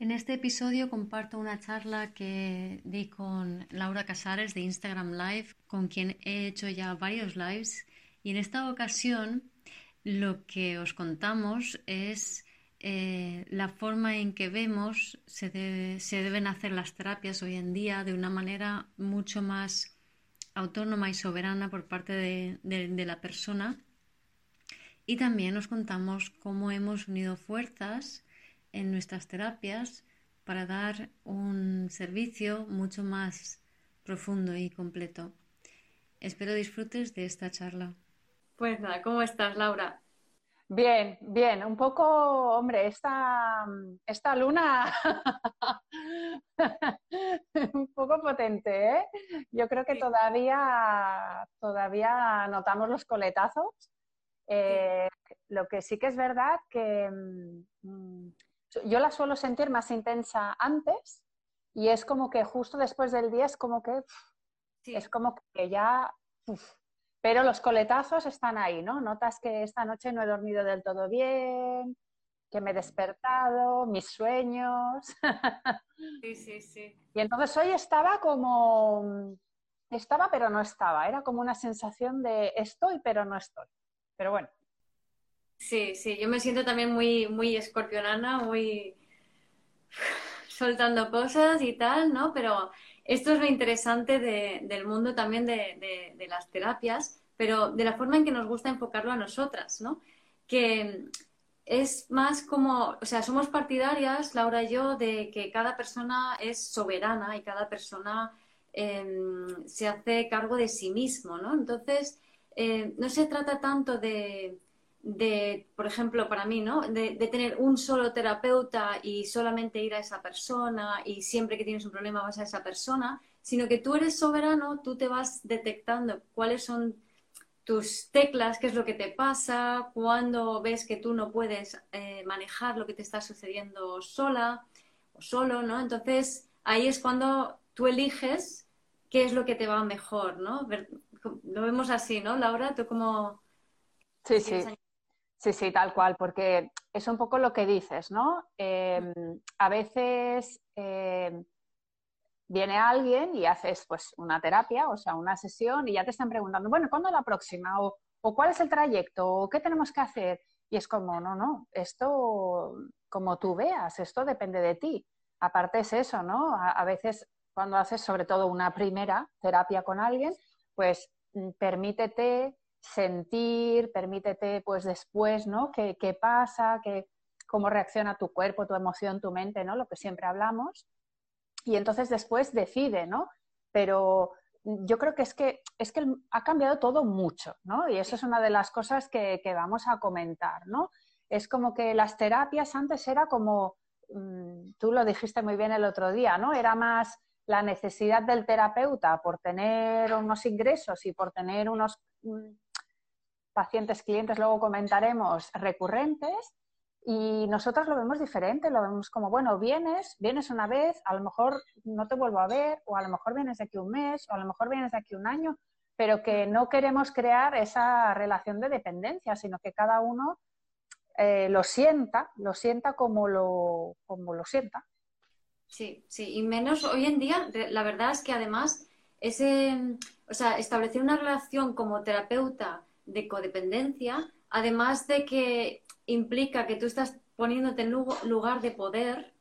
En este episodio comparto una charla que di con Laura Casares de Instagram Live, con quien he hecho ya varios lives. Y en esta ocasión lo que os contamos es eh, la forma en que vemos se, deben hacer las terapias hoy en día de una manera mucho más autónoma y soberana por parte de la persona. Y también os contamos cómo hemos unido fuerzas en nuestras terapias para dar un servicio mucho más profundo y completo. Espero disfrutes de esta charla. Pues nada, ¿cómo estás, Laura? Bien, bien, un poco, hombre, esta, esta luna un poco potente, ¿eh? Yo creo que todavía, todavía notamos los coletazos. Eh, lo que sí que es verdad que mm, yo la suelo sentir más intensa antes y es como que justo después del día es como que es como que ya pero los coletazos están ahí, ¿no? Notas que esta noche no he dormido del todo bien, que me he despertado, mis sueños. Sí, sí, sí. Y entonces hoy estaba como estaba pero no estaba, era como una sensación de estoy pero no estoy. Pero bueno, Sí, sí, yo me siento también muy, muy escorpionana, muy soltando cosas y tal, ¿no? Pero esto es lo interesante del mundo también de, las terapias, pero de la forma en que nos gusta enfocarlo a nosotras, ¿no? Que es más como, o sea, somos partidarias, Laura y yo, de que cada persona es soberana y cada persona em, se hace cargo de sí mismo, ¿no? Entonces, eh, no se trata tanto de de, por ejemplo, para mí, ¿no? De, tener un solo terapeuta y solamente ir a esa persona y siempre que tienes un problema vas a esa persona, sino que tú eres soberano, tú te vas detectando cuáles son tus teclas, qué es lo que te pasa, cuando ves que tú no puedes eh, manejar lo que te está sucediendo sola o solo, ¿no? Entonces ahí es cuando tú eliges qué es lo que te va mejor, ¿no? Lo vemos así, ¿no, Laura? ¿Tú como... Sí, sí. Sí, sí, tal cual, porque es un poco lo que dices, ¿no? Em, a veces em, viene alguien y haces pues una terapia, o sea, una sesión y ya te están preguntando, bueno, ¿cuándo la próxima? O, cuál es el trayecto? ¿O qué tenemos que hacer? Y es como, no, no, esto como tú veas, esto depende de ti. Aparte es eso, ¿no? a veces cuando haces sobre todo una primera terapia con alguien, pues mm, permítete sentir, permítete pues después, ¿no? ¿Qué, pasa? ¿Qué, ¿Cómo reacciona tu cuerpo, tu emoción, tu mente, ¿no? Lo que siempre hablamos. Y entonces después decide, ¿no? Pero yo creo que es que, es que ha cambiado todo mucho, ¿no? Y eso es una de las cosas que, vamos a comentar, ¿no? Es como que las terapias antes era como, mm, tú lo dijiste muy bien el otro día, ¿no? Era más la necesidad del terapeuta por tener unos ingresos y por tener unos mm, pacientes, clientes, luego comentaremos, recurrentes, y nosotros lo vemos diferente, lo vemos como, bueno, vienes, vienes una vez, a lo mejor no te vuelvo a ver, o a lo mejor vienes de aquí un mes, o a lo mejor vienes de aquí un año, pero que no queremos crear esa relación de dependencia, sino que cada uno eh, lo sienta, lo sienta como lo, como lo sienta. Sí, sí, y menos hoy en día, la verdad es que además ese, o sea, establecer una relación como terapeuta de codependencia, además de que implica que tú estás poniéndote en lugar de poder,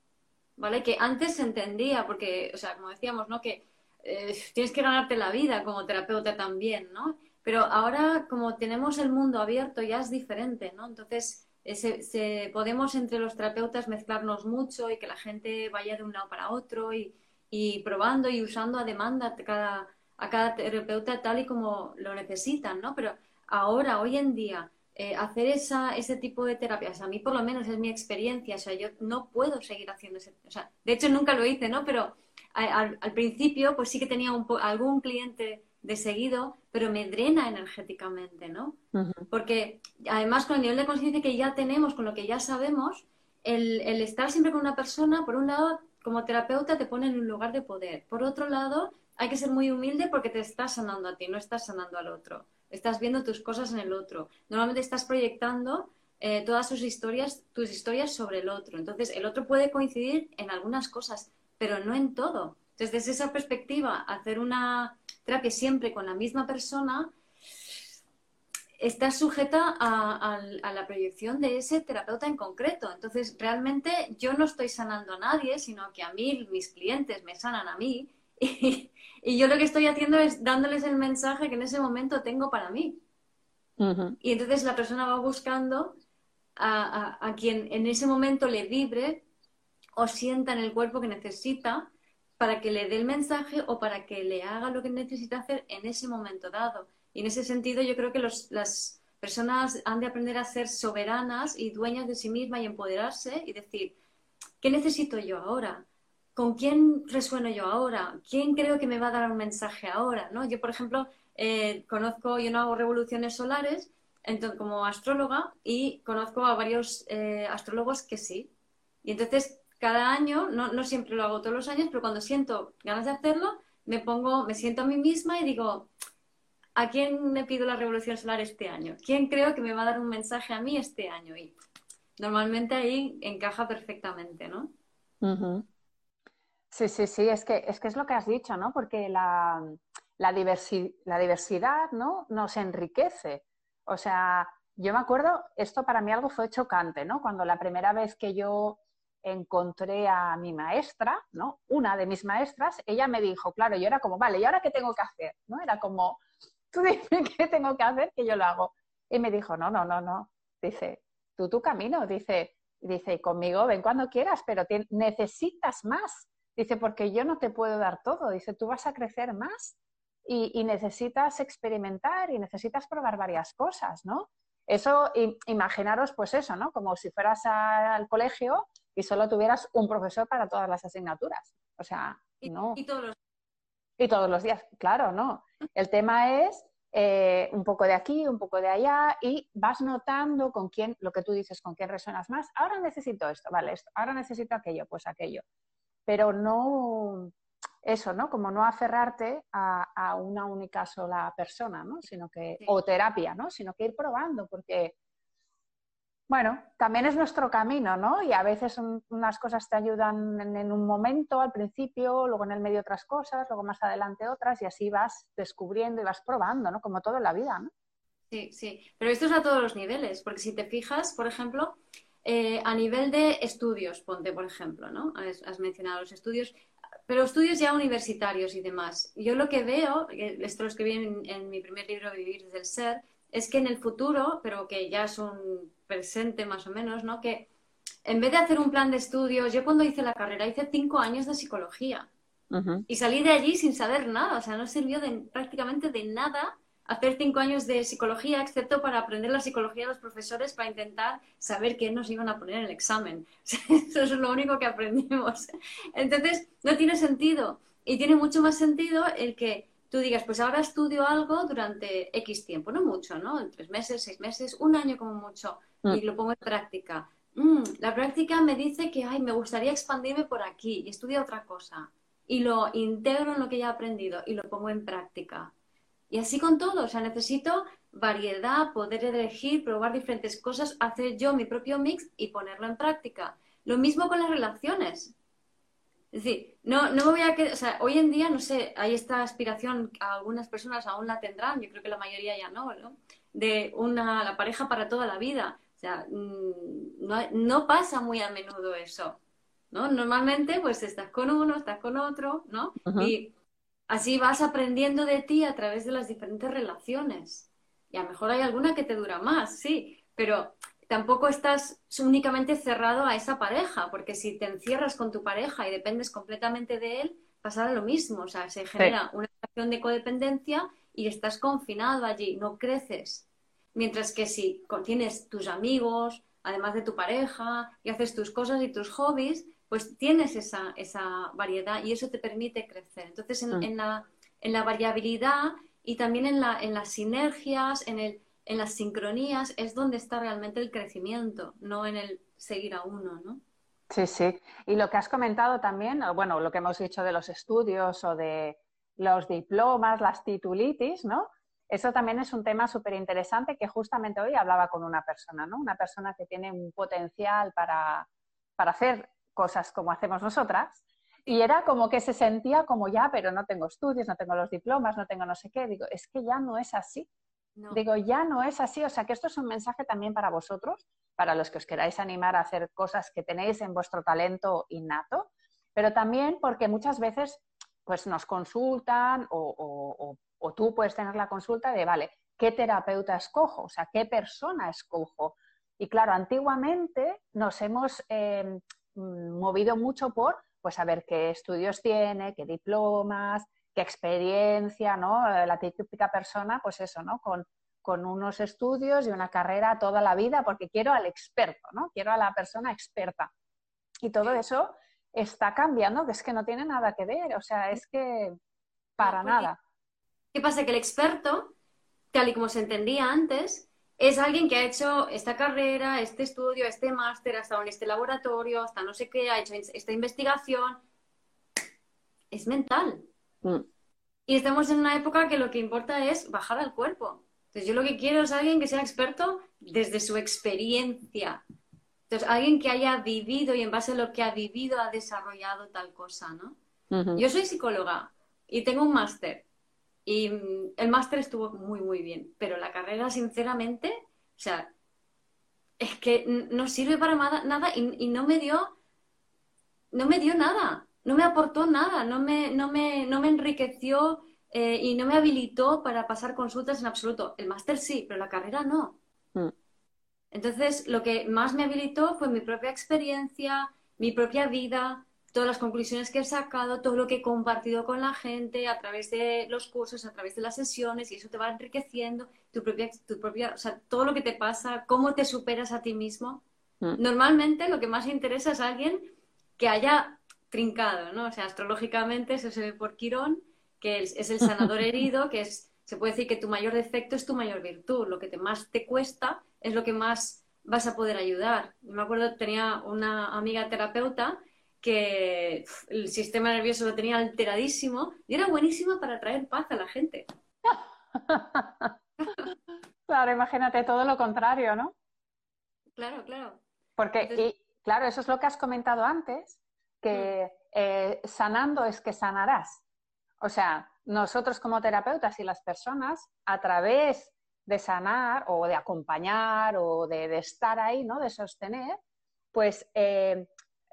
¿vale? Que antes se entendía, porque, o sea, como decíamos, ¿no? Que eh, tienes que ganarte la vida como terapeuta también, ¿no? Pero ahora, como tenemos el mundo abierto, ya es diferente, ¿no? Entonces, podemos entre los terapeutas mezclarnos mucho y que la gente vaya de un lado para otro y, y probando y usando a demanda cada, a cada terapeuta tal y como lo necesitan, ¿no? Pero ahora, hoy en día, eh, hacer esa, ese tipo de terapias, a mí por lo menos es mi experiencia, o sea, yo no puedo seguir haciendo ese, o sea, de hecho nunca lo hice, ¿no? Pero al, principio, pues sí que tenía un, algún cliente de seguido, pero me drena energéticamente, ¿no? Porque además con el nivel de conciencia que ya tenemos, con lo que ya sabemos, el, el, estar siempre con una persona, por un lado, como terapeuta te pone en un lugar de poder. Por otro lado, hay que ser muy humilde porque te estás sanando a ti, no estás sanando al otro estás viendo tus cosas en el otro. Normalmente estás proyectando eh, todas sus historias, tus historias sobre el otro. Entonces, el otro puede coincidir en algunas cosas, pero no en todo. Entonces, desde esa perspectiva, hacer una terapia siempre con la misma persona está sujeta a, la proyección de ese terapeuta en concreto. Entonces, realmente yo no estoy sanando a nadie, sino que a mí, mis clientes me sanan a mí. Y, yo lo que estoy haciendo es dándoles el mensaje que en ese momento tengo para mí. Y entonces la persona va buscando a, a, quien en ese momento le vibre o sienta en el cuerpo que necesita para que le dé el mensaje o para que le haga lo que necesita hacer en ese momento dado. Y en ese sentido yo creo que las personas han de aprender a ser soberanas y dueñas de sí mismas y empoderarse y decir, ¿qué necesito yo ahora? ¿Con quién resueno yo ahora? ¿Quién creo que me va a dar un mensaje ahora? ¿no? Yo, por ejemplo, eh, conozco, yo no hago revoluciones solares como astróloga y conozco a varios eh, astrólogos que sí. Y entonces, cada año, no, no siempre lo hago todos los años, pero cuando siento ganas de hacerlo, me pongo, me siento a mí misma y digo, ¿a quién me pido la revolución solar este año? ¿Quién creo que me va a dar un mensaje a mí este año? Y normalmente ahí encaja perfectamente, ¿no? Sí, sí, sí, es que, es que es lo que has dicho, ¿no? Porque la, la, la diversidad ¿no? nos enriquece. O sea, yo me acuerdo, esto para mí algo fue chocante, ¿no? Cuando la primera vez que yo encontré a mi maestra, ¿no? Una de mis maestras, ella me dijo, claro, yo era como, vale, ¿y ahora qué tengo que hacer? ¿No? Era como, tú dime qué tengo que hacer, que yo lo hago. Y me dijo, no, no, no, no. Dice, tú tu camino. Dice, dice, conmigo ven cuando quieras, pero necesitas más. Dice, porque yo no te puedo dar todo. Dice, tú vas a crecer más y, necesitas experimentar y necesitas probar varias cosas, ¿no? Eso, imaginaros pues eso, ¿no? Como si fueras al colegio y solo tuvieras un profesor para todas las asignaturas. O sea, no. Y todos los y todos los días, claro, no. El tema es eh, un poco de aquí, un poco de allá y vas notando con quién, lo que tú dices, con quién resuenas más. Ahora necesito esto, vale, esto. Ahora necesito aquello, pues aquello. Pero no, eso, ¿no? Como no aferrarte a, una única sola persona, ¿no? Sino que, o terapia, ¿no? Sino que ir probando, porque bueno, también es nuestro camino, ¿no? Y a veces unas cosas te ayudan en, un momento, al principio, luego en el medio otras cosas, luego más adelante otras, y así vas descubriendo y vas probando, ¿no? Como todo en la vida, ¿no? Sí, sí. Pero esto es a todos los niveles, porque si te fijas, por ejemplo, eh, a nivel de estudios, ponte, por ejemplo, ¿no? Has, mencionado los estudios, pero estudios ya universitarios y demás. Yo lo que veo, esto lo escribí en, en mi primer libro, Vivir desde el Ser, es que en el futuro, pero que ya es un presente más o menos, ¿no? Que en vez de hacer un plan de estudios, yo cuando hice la carrera hice cinco años de psicología y salí de allí sin saber nada, o sea, no sirvió de, prácticamente de nada hacer cinco años de psicología, excepto para aprender la psicología de los profesores para intentar saber qué nos iban a poner en el examen. Eso es lo único que aprendimos. Entonces, no tiene sentido. Y tiene mucho más sentido el que tú digas, pues ahora estudio algo durante X tiempo, no mucho, ¿no? Tres meses, seis meses, un año como mucho, mm. y lo pongo en práctica. Mm, la práctica me dice que, ay, me gustaría expandirme por aquí y estudio otra cosa. Y lo integro en lo que ya he aprendido y lo pongo en práctica. Y así con todo, o sea, necesito variedad, poder elegir, probar diferentes cosas, hacer yo mi propio mix y ponerlo en práctica. Lo mismo con las relaciones. Es decir, no, no me voy a quedar, o sea, hoy en día, no sé, hay esta aspiración, algunas personas aún la tendrán, yo creo que la mayoría ya no, ¿no? De una, la pareja para toda la vida. O sea, mm, no, no pasa muy a menudo eso, ¿no? Normalmente, pues estás con uno, estás con otro, ¿no? Y así vas aprendiendo de ti a través de las diferentes relaciones. Y a lo mejor hay alguna que te dura más, sí, pero tampoco estás únicamente cerrado a esa pareja, porque si te encierras con tu pareja y dependes completamente de él, pasará lo mismo. O sea, se genera una relación de codependencia y estás confinado allí, no creces. Mientras que si tienes tus amigos, además de tu pareja, y haces tus cosas y tus hobbies, pues tienes esa, esa variedad y eso te permite crecer. Entonces, en, mm. en, la, en la variabilidad y también en, la, en las sinergias, en el en las sincronías es donde está realmente el crecimiento, no en el seguir a uno, ¿no? Sí, sí. Y lo que has comentado también, bueno, lo que hemos dicho de los estudios o de los diplomas, las titulitis, ¿no? eso también es un tema súper interesante que justamente hoy hablaba con una persona, ¿no? Una persona que tiene un potencial para, para hacer cosas como hacemos nosotras. Y era como que se sentía como ya, pero no tengo estudios, no tengo los diplomas, no tengo no sé qué. Digo, es que ya no es así. Digo, ya no es así. O sea, que esto es un mensaje también para vosotros, para los que os queráis animar a hacer cosas que tenéis en vuestro talento innato, pero también porque muchas veces pues nos consultan o, tú puedes tener la consulta de, vale, ¿qué terapeuta escojo? O sea, ¿qué persona escojo? Y claro, antiguamente nos hemos em, movido mucho por, pues, saber qué estudios tiene, qué diplomas, qué experiencia, ¿no? La típica persona, pues eso, ¿no? Con, con unos estudios y una carrera toda la vida, porque quiero al experto, ¿no? Quiero a la persona experta. Y todo eso está cambiando, que es que no tiene nada que ver, o sea, es que para nada. ¿Qué pasa? Que el experto, tal y como se entendía antes, es alguien que ha hecho esta carrera, este estudio, este máster, ha estado en este laboratorio, hasta no sé qué, ha hecho esta investigación. Es mental. Mm. Y estamos en una época que lo que importa es bajar al cuerpo. Entonces yo lo que quiero es alguien que sea experto desde su experiencia, entonces, alguien que haya vivido y en base a lo que ha vivido ha desarrollado tal cosa, ¿no? Yo soy psicóloga y tengo un máster. Y mm, el máster estuvo muy, muy bien. Pero la carrera, sinceramente, o sea, es que no sirve para nada y, no me dio, no me dio nada, no me aportó nada, no me, no me, no me enriqueció eh, y no me habilitó para pasar consultas en absoluto. El máster sí, pero la carrera no. Mm. Entonces, lo que más me habilitó fue mi propia experiencia, mi propia vida, todas las conclusiones que he sacado, todo lo que he compartido con la gente a través de los cursos, a través de las sesiones, y eso te va enriqueciendo, tu propia, tu propia, o sea, todo lo que te pasa, cómo te superas a ti mismo. Mm. Normalmente lo que más interesa es alguien que haya trincado, ¿no? O sea, astrológicamente eso se ve por Quirón, que es, es el sanador herido, que es, se puede decir que tu mayor defecto es tu mayor virtud, lo que te más te cuesta es lo que más vas a poder ayudar. Me acuerdo, tenía una amiga terapeuta que el sistema nervioso lo tenía alteradísimo y era buenísima para traer paz a la gente. claro, imagínate todo lo contrario, ¿no? Claro, claro. Porque, y, claro, eso es lo que has comentado antes, que mm. eh, sanando es que sanarás. O sea, nosotros como terapeutas y las personas, a través de sanar o de acompañar o de, estar ahí, ¿no? De sostener, pues eh,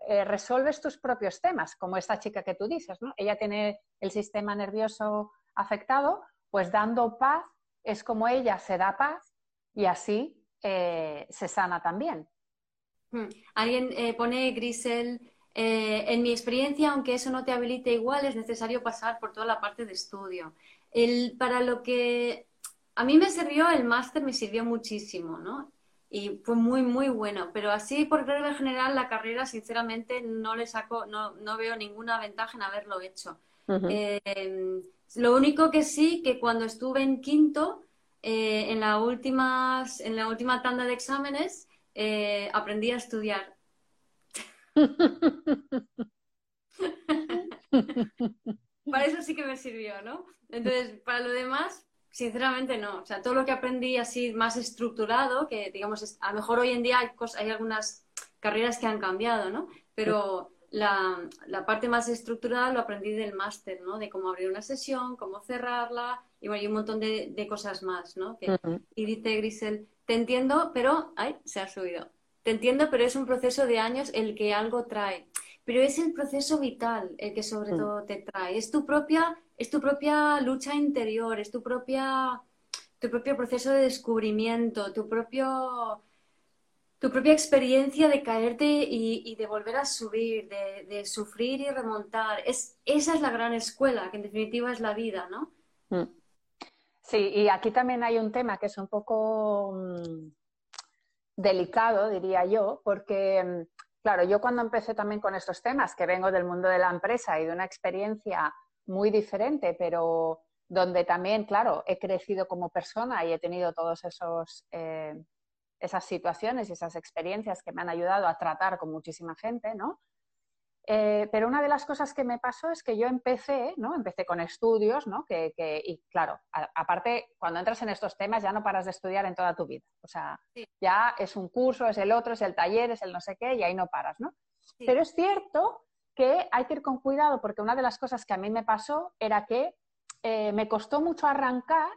eh, resuelves tus propios temas, como esta chica que tú dices, ¿no? Ella tiene el sistema nervioso afectado, pues dando paz es como ella se da paz y así eh, se sana también. Hmm. Alguien pone Grisel, en mi experiencia, aunque eso no te habilite igual, es necesario pasar por toda la parte de estudio. El, para lo que a mí me sirvió, el máster me sirvió muchísimo, ¿no? Y fue muy, muy bueno. Pero así, por regla general, la carrera, sinceramente, no le saco, no, no veo ninguna ventaja en haberlo hecho. Eh, lo único que sí, que cuando estuve en quinto, eh, en, la últimas, en la última tanda de exámenes, eh, aprendí a estudiar. para eso sí que me sirvió, ¿no? Entonces, para lo demás, Sinceramente no. O sea, todo lo que aprendí así más estructurado, que digamos, a lo mejor hoy en día hay, hay algunas carreras que han cambiado, ¿no? Pero la, parte más estructurada lo aprendí del máster, ¿no? De cómo abrir una sesión, cómo cerrarla, y bueno, hay un montón de, cosas más, ¿no? Y dice Grisel, te entiendo, pero... ¡Ay! Se ha subido. Te entiendo, pero es un proceso de años el que algo trae. Pero es el proceso vital el que sobre mm. todo te trae. Es tu propia es tu propia lucha interior, es tu propia tu propio proceso de descubrimiento, tu propio tu propia experiencia de caerte y, de volver a subir, de, sufrir y remontar. Es, esa es la gran escuela, que en definitiva es la vida, ¿no? Mm. Sí, y aquí también hay un tema que es un poco mm, delicado, diría yo, porque, mm, claro, yo cuando empecé también con estos temas, que vengo del mundo de la empresa y de una experiencia muy diferente, pero donde también, claro, he crecido como persona y he tenido todas esos eh, esas situaciones y esas experiencias que me han ayudado a tratar con muchísima gente, ¿no? Eh, pero una de las cosas que me pasó es que yo empecé, ¿no? Empecé con estudios, ¿no? Que, y claro, aparte, cuando entras en estos temas ya no paras de estudiar en toda tu vida. O sea, ya es un curso, es el otro, es el taller, es el no sé qué, y ahí no paras, ¿no? Pero es cierto que hay que ir con cuidado porque una de las cosas que a mí me pasó era que eh, me costó mucho arrancar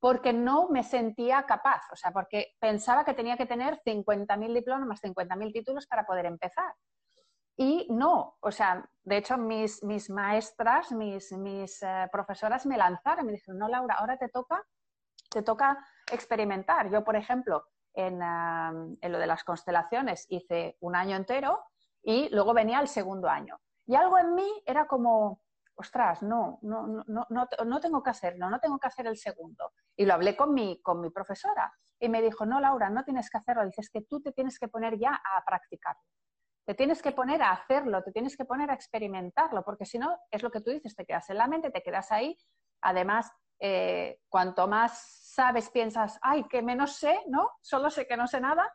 porque no me sentía capaz, o sea, porque pensaba que tenía que tener 50.000 diplomas, 50.000 títulos para poder empezar. Y no, o sea, de hecho mis, mis maestras, mis, mis eh, profesoras me lanzaron, me dijeron, no, Laura, ahora te toca, te toca experimentar. Yo, por ejemplo, en, en lo de las constelaciones hice un año entero y luego venía el segundo año. Y algo en mí era como, ostras, no, no, no, no, no tengo que hacerlo, no tengo que hacer el segundo. Y lo hablé con mi, con mi profesora y me dijo, no, Laura, no tienes que hacerlo, dices que tú te tienes que poner ya a practicarlo. Te tienes que poner a hacerlo, te tienes que poner a experimentarlo, porque si no, es lo que tú dices, te quedas en la mente, te quedas ahí. Además, eh, cuanto más sabes, piensas, ay, que menos sé, ¿no? Solo sé que no sé nada.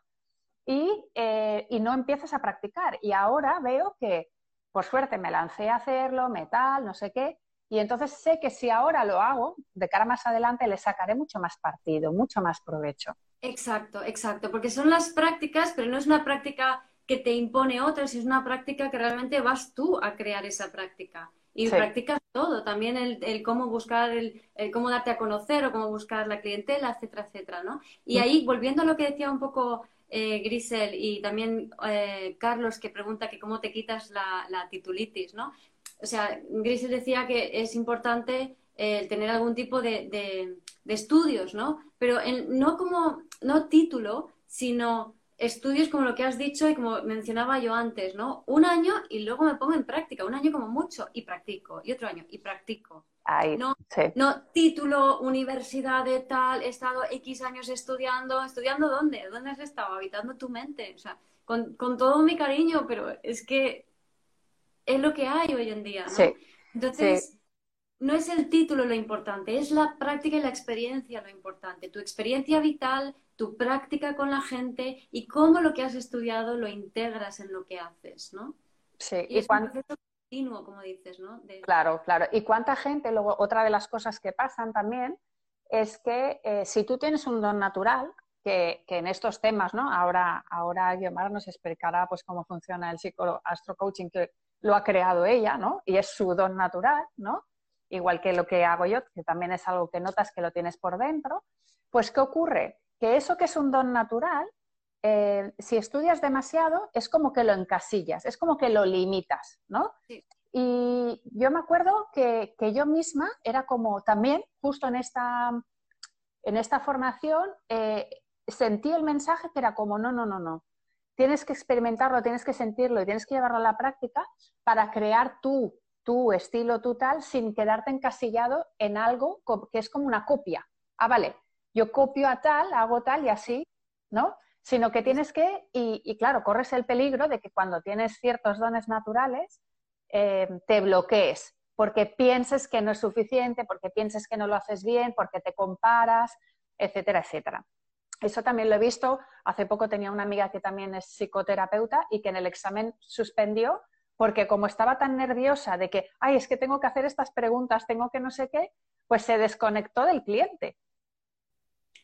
Y, eh, y no empiezas a practicar. Y ahora veo que, por suerte, me lancé a hacerlo, metal, no sé qué. Y entonces sé que si ahora lo hago, de cara más adelante le sacaré mucho más partido, mucho más provecho. Exacto, exacto, porque son las prácticas, pero no es una práctica que te impone otra, es una práctica que realmente vas tú a crear esa práctica. Y practicas todo, también el, cómo buscar, el, cómo darte a conocer o cómo buscar la clientela, etcétera, etcétera, ¿no? Y ahí, volviendo a lo que decía un poco eh, Grisel y también eh, Carlos, que pregunta que cómo te quitas la, titulitis, ¿no? O sea, Grisel decía que es importante eh, tener algún tipo de, estudios, ¿no? Pero no como, no título, sino estudios como lo que has dicho y como mencionaba yo antes, ¿no? Un año y luego me pongo en práctica, un año como mucho y practico, y otro año y practico. No, no título, universidad de tal, he estado X años estudiando, ¿estudiando dónde? ¿Dónde has estado? Habitando tu mente, o sea, con, con todo mi cariño, pero es que es lo que hay hoy en día, ¿no? Entonces, no es el título lo importante, es la práctica y la experiencia lo importante, tu experiencia vital, tu práctica con la gente y cómo lo que has estudiado lo integras en lo que haces, ¿no? Sí, y, es un proceso continuo, como dices, ¿no? Claro, claro. Y cuánta gente, luego otra de las cosas que pasan también es que eh, si tú tienes un don natural, que, en estos temas, ¿no? Ahora, ahora Guiomar nos explicará pues cómo funciona el psicólogo astro coaching que lo ha creado ella, ¿no? Y es su don natural, ¿no? Igual que lo que hago yo, que también es algo que notas que lo tienes por dentro. Pues, ¿qué ocurre? que eso que es un don natural, eh, si estudias demasiado, es como que lo encasillas, es como que lo limitas, ¿no? Y yo me acuerdo que, yo misma era como también, justo en esta, en esta formación, eh, sentí el mensaje que era como, no, no, no, no. Tienes que experimentarlo, tienes que sentirlo y tienes que llevarlo a la práctica para crear tu, tu estilo, tu tal, sin quedarte encasillado en algo que es como una copia. Ah, vale, yo copio a tal, hago tal y así, ¿no? Sino que tienes que, y, claro, corres el peligro de que cuando tienes ciertos dones naturales, eh, te bloquees, porque pienses que no es suficiente, porque pienses que no lo haces bien, porque te comparas, etcétera, etcétera. Eso también lo he visto. Hace poco tenía una amiga que también es psicoterapeuta y que en el examen suspendió porque como estaba tan nerviosa de que, ay, es que tengo que hacer estas preguntas, tengo que no sé qué, pues se desconectó del cliente.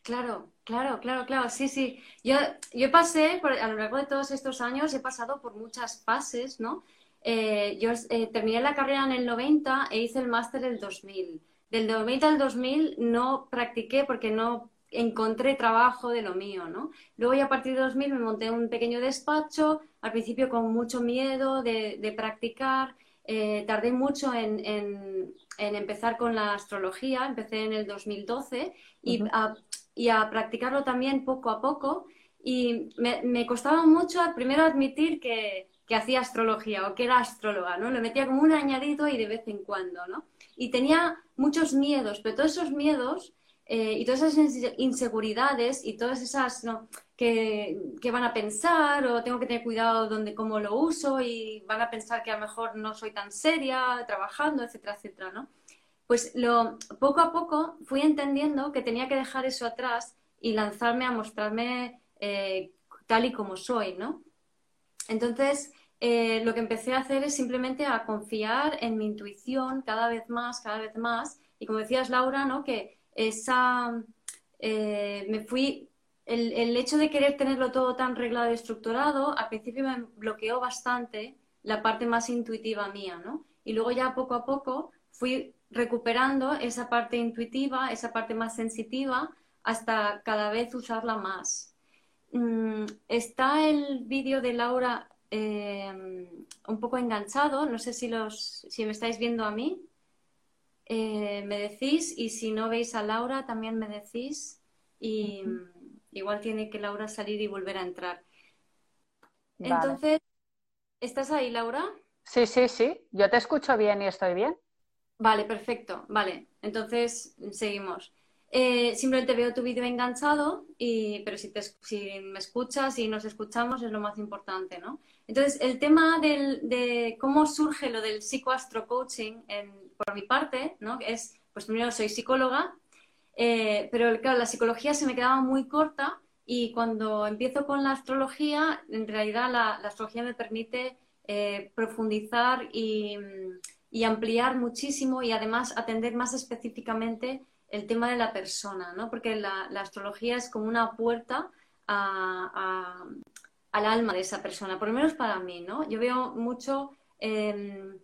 Claro, claro, claro, claro, sí, sí. Yo, yo pasé, a lo largo de todos estos años, he pasado por muchas fases, ¿no? Eh, yo eh, terminé la carrera en el 90 e hice el máster en el 2000. Del 90 al 2000 no practiqué porque no encontré trabajo de lo mío, ¿no? Luego ya a partir de 2000 me monté un pequeño despacho, al principio con mucho miedo de, practicar, eh, tardé mucho en, empezar con la astrología, empecé en el 2012 y y a practicarlo también poco a poco. Y me, costaba mucho primero admitir que, hacía astrología o que era astróloga, ¿no? Lo metía como un añadido y de vez en cuando, ¿no? Y tenía muchos miedos, pero todos esos miedos eh, y todas esas inseguridades y todas esas, ¿no? Que, van a pensar o tengo que tener cuidado donde cómo lo uso y van a pensar que a lo mejor no soy tan seria trabajando, etcétera, etcétera, ¿no? Pues lo, poco a poco fui entendiendo que tenía que dejar eso atrás y lanzarme a mostrarme eh, tal y como soy, ¿no? Entonces, eh, lo que empecé a hacer es simplemente a confiar en mi intuición cada vez más, cada vez más. Y como decías, Laura, ¿no? Que esa... Eh, me fui... El, el, hecho de querer tenerlo todo tan reglado y estructurado, al principio me bloqueó bastante la parte más intuitiva mía, ¿no? Y luego ya poco a poco fui recuperando esa parte intuitiva, esa parte más sensitiva, hasta cada vez usarla más. Mm, está el vídeo de Laura Em, un poco enganchado. No sé si, los, si me estáis viendo a mí. Eh, me decís y si no veis a Laura también me decís y igual tiene que Laura salir y volver a entrar. Entonces, ¿estás ahí, Laura? Sí, sí, sí. Yo te escucho bien y estoy bien. Vale, perfecto. Vale, entonces seguimos. Eh, simplemente veo tu vídeo enganchado, y, pero si, te, si me escuchas y nos escuchamos es lo más importante, ¿no? Entonces, el tema de cómo surge lo del psicoastrocoaching por mi parte, ¿no? Es, pues primero soy psicóloga, eh, pero claro, la psicología se me quedaba muy corta y cuando empiezo con la astrología, en realidad la, astrología me permite eh, profundizar y, y, ampliar muchísimo y además atender más específicamente el tema de la persona, ¿no? Porque la, astrología es como una puerta a, al alma de esa persona, por lo menos para mí, ¿no? Yo veo mucho, em,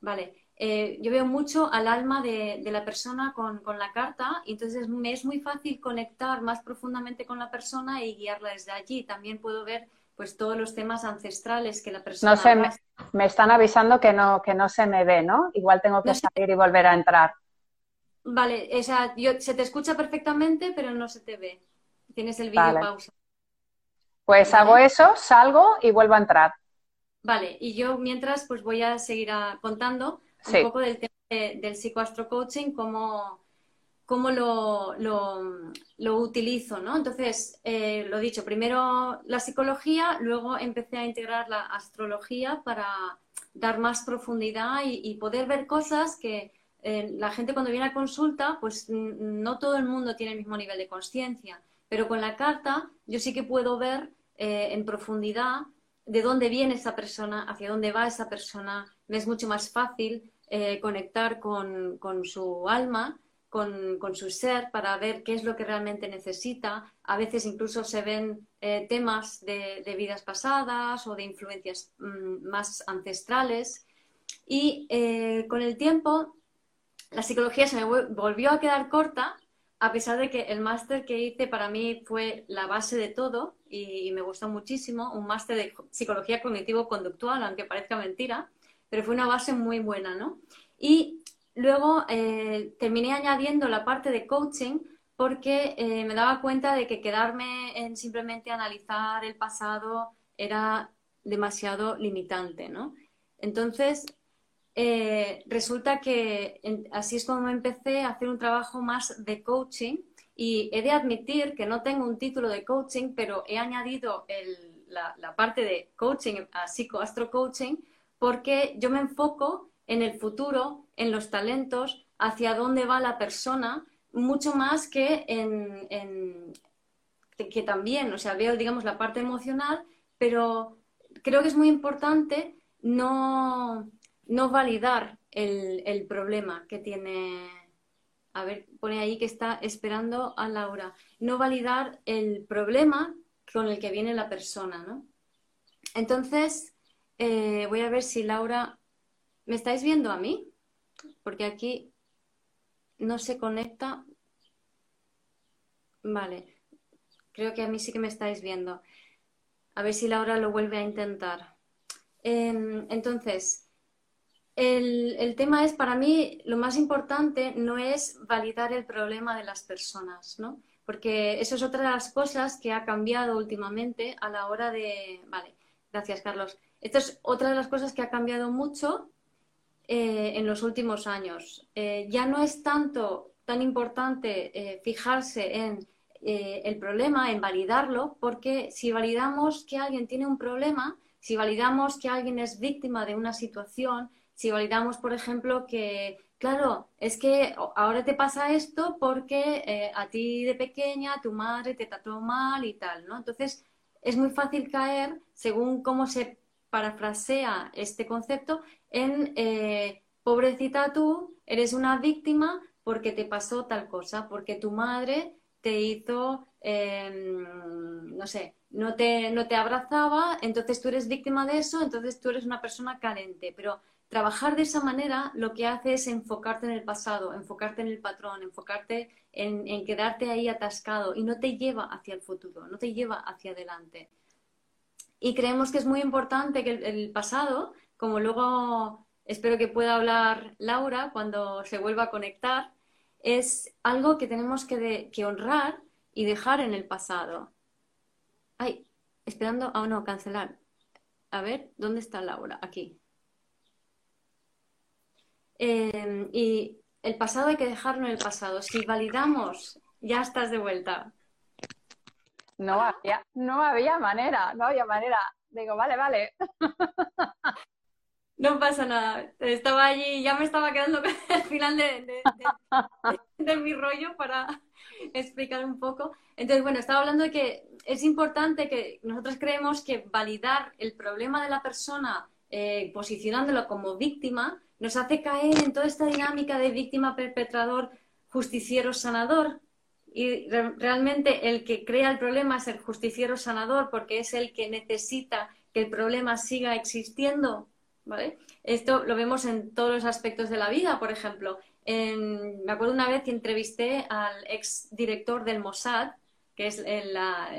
vale, eh, yo veo mucho al alma de, la persona con, la carta y entonces me es muy fácil conectar más profundamente con la persona y guiarla desde allí. También puedo ver pues todos los temas ancestrales que la persona... No sé, me, están avisando que no, que no se me ve, ¿no? Igual tengo que salir y volver a entrar. Vale, o sea, se te escucha perfectamente, pero no se te ve. Tienes el vídeo pausa. Pues hago eso, salgo y vuelvo a entrar. Vale, y yo mientras pues voy a seguir contando un poco del tema del psicoastrocoaching, cómo, cómo lo, lo, utilizo, ¿no? Entonces, eh, lo dicho, primero la psicología, luego empecé a integrar la astrología para dar más profundidad y poder ver cosas que eh, la gente cuando viene a consulta, pues no todo el mundo tiene el mismo nivel de conciencia, pero con la carta yo sí que puedo ver eh, en profundidad de dónde viene esa persona, hacia dónde va esa persona. Me es mucho más fácil eh, conectar con, su alma, con, su ser, para ver qué es lo que realmente necesita. A veces incluso se ven temas de, vidas pasadas o de influencias mm, más ancestrales. Y con el tiempo la psicología se me volvió a quedar corta, a pesar de que el máster que hice para mí fue la base de todo y, me gustó muchísimo, un máster de psicología cognitivo-conductual, aunque parezca mentira, pero fue una base muy buena, ¿no? Y luego eh, terminé añadiendo la parte de coaching porque eh, me daba cuenta de que quedarme en simplemente analizar el pasado era demasiado limitante, ¿no? Entonces eh, resulta que así es como empecé a hacer un trabajo más de coaching y he de admitir que no tengo un título de coaching, pero he añadido la, parte de coaching a psicoastrocoaching porque yo me enfoco en el futuro, en los talentos, hacia dónde va la persona, mucho más que en, que también, o sea, veo, digamos, la parte emocional, pero creo que es muy importante no, no validar el, problema que tiene. A ver, pone ahí que está esperando a Laura. No validar el problema con el que viene la persona, ¿no? Entonces, eh, voy a ver si Laura. ¿Me estáis viendo a mí? Porque aquí no se conecta. Vale. Creo que a mí sí que me estáis viendo. A ver si Laura lo vuelve a intentar. Em, entonces, el, tema es, para mí, lo más importante no es validar el problema de las personas, ¿no? Porque eso es otra de las cosas que ha cambiado últimamente a la hora de... Vale, gracias, Carlos. Esto es otra de las cosas que ha cambiado mucho eh, en los últimos años. Eh, ya no es tanto tan importante eh, fijarse en el problema, en validarlo, porque si validamos que alguien tiene un problema, si validamos que alguien es víctima de una situación, si validamos, por ejemplo, que, claro, es que ahora te pasa esto porque eh, a ti de pequeña tu madre te trató mal y tal, ¿no? Entonces, es muy fácil caer según cómo se parafrasea este concepto en eh, pobrecita tú, eres una víctima porque te pasó tal cosa, porque tu madre te hizo, em, no sé, no te, no te abrazaba, entonces tú eres víctima de eso, entonces tú eres una persona carente. Pero trabajar de esa manera lo que hace es enfocarte en el pasado, enfocarte en el patrón, enfocarte en, quedarte ahí atascado y no te lleva hacia el futuro, no te lleva hacia adelante. Y creemos que es muy importante que el pasado, como luego espero que pueda hablar Laura cuando se vuelva a conectar, es algo que tenemos que, honrar y dejar en el pasado. Ay, esperando, ah, no, cancelar. A ver, ¿dónde está Laura? Aquí. Em, y el pasado hay que dejarlo en el pasado. Si validamos, ya estás de vuelta. No había, no había manera, no había manera. Digo, vale, vale. No pasa nada. Estaba allí, ya me estaba quedando al final de, mi rollo para explicar un poco. Entonces, bueno, estaba hablando de que es importante que nosotros creemos que validar el problema de la persona eh, posicionándolo como víctima nos hace caer en toda esta dinámica de víctima, perpetrador, justiciero, sanador. Y realmente el que crea el problema es el justiciero sanador porque es el que necesita que el problema siga existiendo esto lo vemos en todos los aspectos de la vida, por ejemplo. me acuerdo una vez que entrevisté al ex director del Mossad, que es la,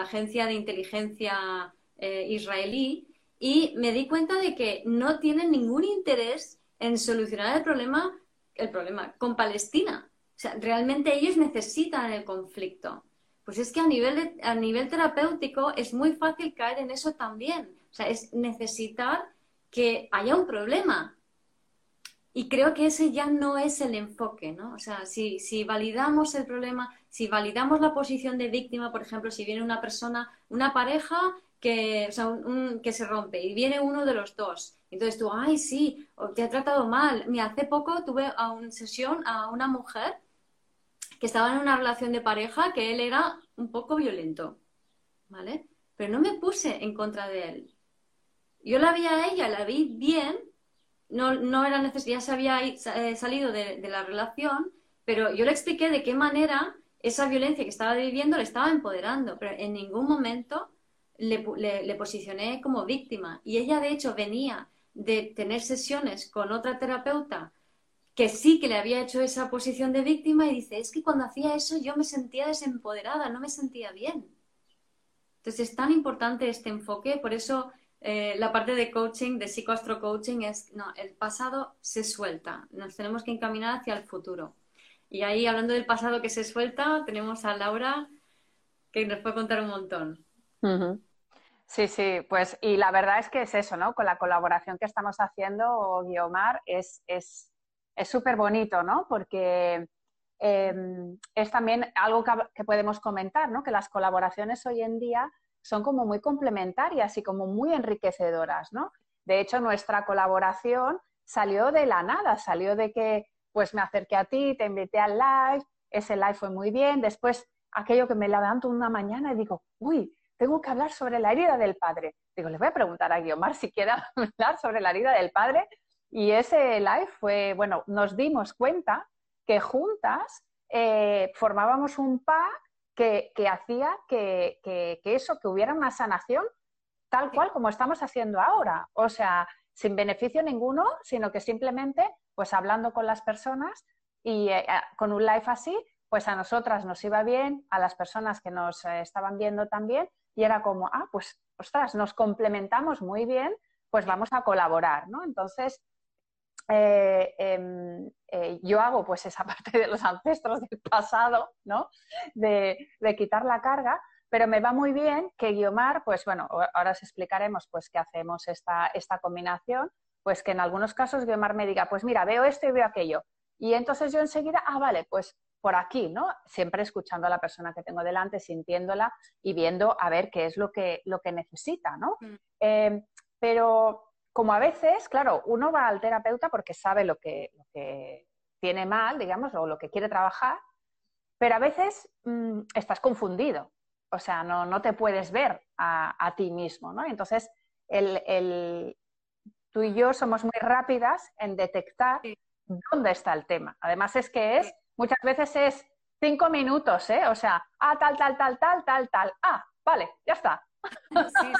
agencia de inteligencia eh, israelí, y me di cuenta de que no tienen ningún interés en solucionar el problema, el problema con Palestina. O sea, realmente ellos necesitan el conflicto. Pues es que a nivel, a nivel terapéutico es muy fácil caer en eso también. O sea, es necesitar que haya un problema. Y creo que ese ya no es el enfoque, ¿no? O sea, si, si validamos el problema, si validamos la posición de víctima, por ejemplo, si viene una persona, una pareja que, que se rompe y viene uno de los dos. Entonces tú, ay, sí, te ha tratado mal. Mira, hace poco tuve a una sesión a una mujer que estaba en una relación de pareja que él era un poco violento, ¿vale? Pero no me puse en contra de él. Yo la vi a ella, la vi bien, no, no era necesario, ya se había eh, salido de, la relación, pero yo le expliqué de qué manera esa violencia que estaba viviendo le estaba empoderando, pero en ningún momento le, le, posicioné como víctima. Y ella, de hecho, venía de tener sesiones con otra terapeuta que sí que le había hecho esa posición de víctima y dice, es que cuando hacía eso yo me sentía desempoderada, no me sentía bien. Entonces es tan importante este enfoque, por eso eh, la parte de coaching, de psicoastrocoaching, es, no, el pasado se suelta, nos tenemos que encaminar hacia el futuro. Y ahí, hablando del pasado que se suelta, tenemos a Laura que nos puede contar un montón. Sí, sí, pues y la verdad es que es eso, ¿no? Con la colaboración que estamos haciendo, Guiomar, es súper es, bonito, ¿no? Porque em, es también algo que, que, podemos comentar, ¿no? Que las colaboraciones hoy en día son como muy complementarias y como muy enriquecedoras, ¿no? De hecho, nuestra colaboración salió de la nada, salió de que pues me acerqué a ti, te invité al live, ese live fue muy bien, después aquello que me levanto una mañana y digo, uy, tengo que hablar sobre la herida del padre. Digo, le voy a preguntar a Guiomar si quiere hablar sobre la herida del padre. Y ese live fue, bueno, nos dimos cuenta que juntas eh, formábamos un pack que, hacía que, eso, que hubiera una sanación tal cual como estamos haciendo ahora. O sea, sin beneficio ninguno, sino que simplemente, pues hablando con las personas y eh, con un live así, pues a nosotras nos iba bien, a las personas que nos eh, estaban viendo también, y era como, ah, pues, ostras, nos complementamos muy bien, pues vamos a colaborar, ¿no? Entonces, eh, em, eh, yo hago pues esa parte de los ancestros del pasado, ¿no? De, quitar la carga, pero me va muy bien que Guiomar, pues bueno, ahora os explicaremos pues que hacemos esta, esta combinación, pues que en algunos casos Guiomar me diga, pues mira, veo esto y veo aquello. Y entonces yo enseguida, ah, vale, pues por aquí, ¿no? Siempre escuchando a la persona que tengo delante, sintiéndola y viendo a ver qué es lo que, lo que necesita, ¿no? Mm. Eh, pero como a veces, claro, uno va al terapeuta porque sabe lo que, tiene mal, digamos, o lo que quiere trabajar, pero a veces mm, estás confundido, o sea, no, te puedes ver a, ti mismo, ¿no? Entonces, el, tú y yo somos muy rápidas en detectar dónde está el tema. Además es que es, muchas veces es cinco minutos, ¿eh? O sea, ah, tal, tal, tal, tal, tal, tal. Ah, vale, ya está. Sí,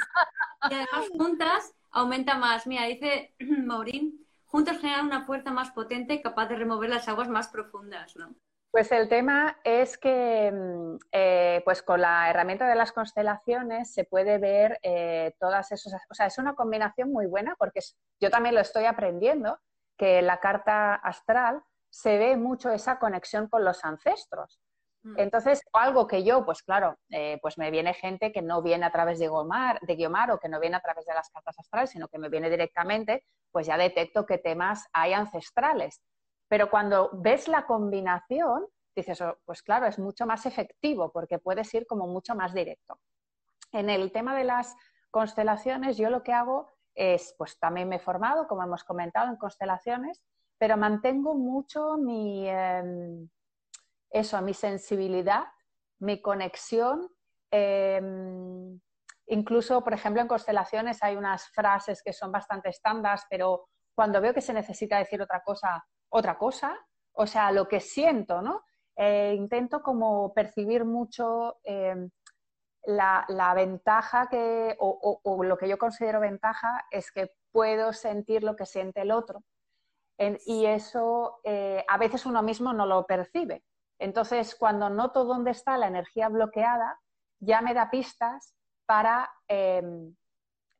Y además juntas aumenta más. Mira, dice Maurín, juntas generan una fuerza más potente capaz de remover las aguas más profundas, ¿no? Pues el tema es que mm, eh, pues con la herramienta de las constelaciones se puede ver eh, todas esas, o sea, es una combinación muy buena porque yo también lo estoy aprendiendo, que la carta astral se ve mucho esa conexión con los ancestros. Mm. Entonces, algo que yo, pues claro, eh, pues me viene gente que no viene a través de Guiomar, de Guiomar o que no viene a través de las cartas astrales, sino que me viene directamente, pues ya detecto qué temas hay ancestrales. Pero cuando ves la combinación, dices, oh, pues claro, es mucho más efectivo porque puedes ir como mucho más directo. En el tema de las constelaciones, yo lo que hago es, pues también me he formado, como hemos comentado, en constelaciones, pero mantengo mucho mi, em, eso, mi sensibilidad, mi conexión. Em, incluso, por ejemplo, en constelaciones hay unas frases que son bastante estándar, pero cuando veo que se necesita decir otra cosa, otra cosa, o sea, lo que siento, ¿no? Eh, intento como percibir mucho em, la, ventaja que, o, lo que yo considero ventaja es que puedo sentir lo que siente el otro. y eso eh, a veces uno mismo no lo percibe. Entonces, cuando noto dónde está la energía bloqueada, ya me da pistas para, em,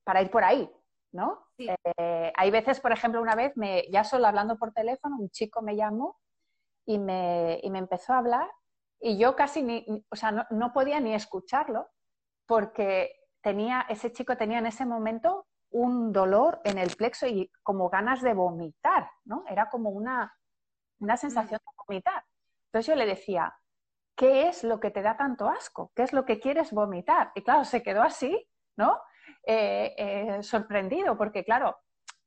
para ir por ahí, ¿no? Eh, hay veces, por ejemplo, una vez, me, ya solo hablando por teléfono, un chico me llamó y me, y me empezó a hablar y yo casi ni, o sea, no, no, podía ni escucharlo porque tenía, ese chico tenía en ese momento un dolor en el plexo y como ganas de vomitar, ¿no? Era como una, una sensación de vomitar. Entonces yo le decía, ¿qué es lo que te da tanto asco? ¿Qué es lo que quieres vomitar? Y claro, se quedó así, ¿no? Eh, eh, sorprendido, porque claro,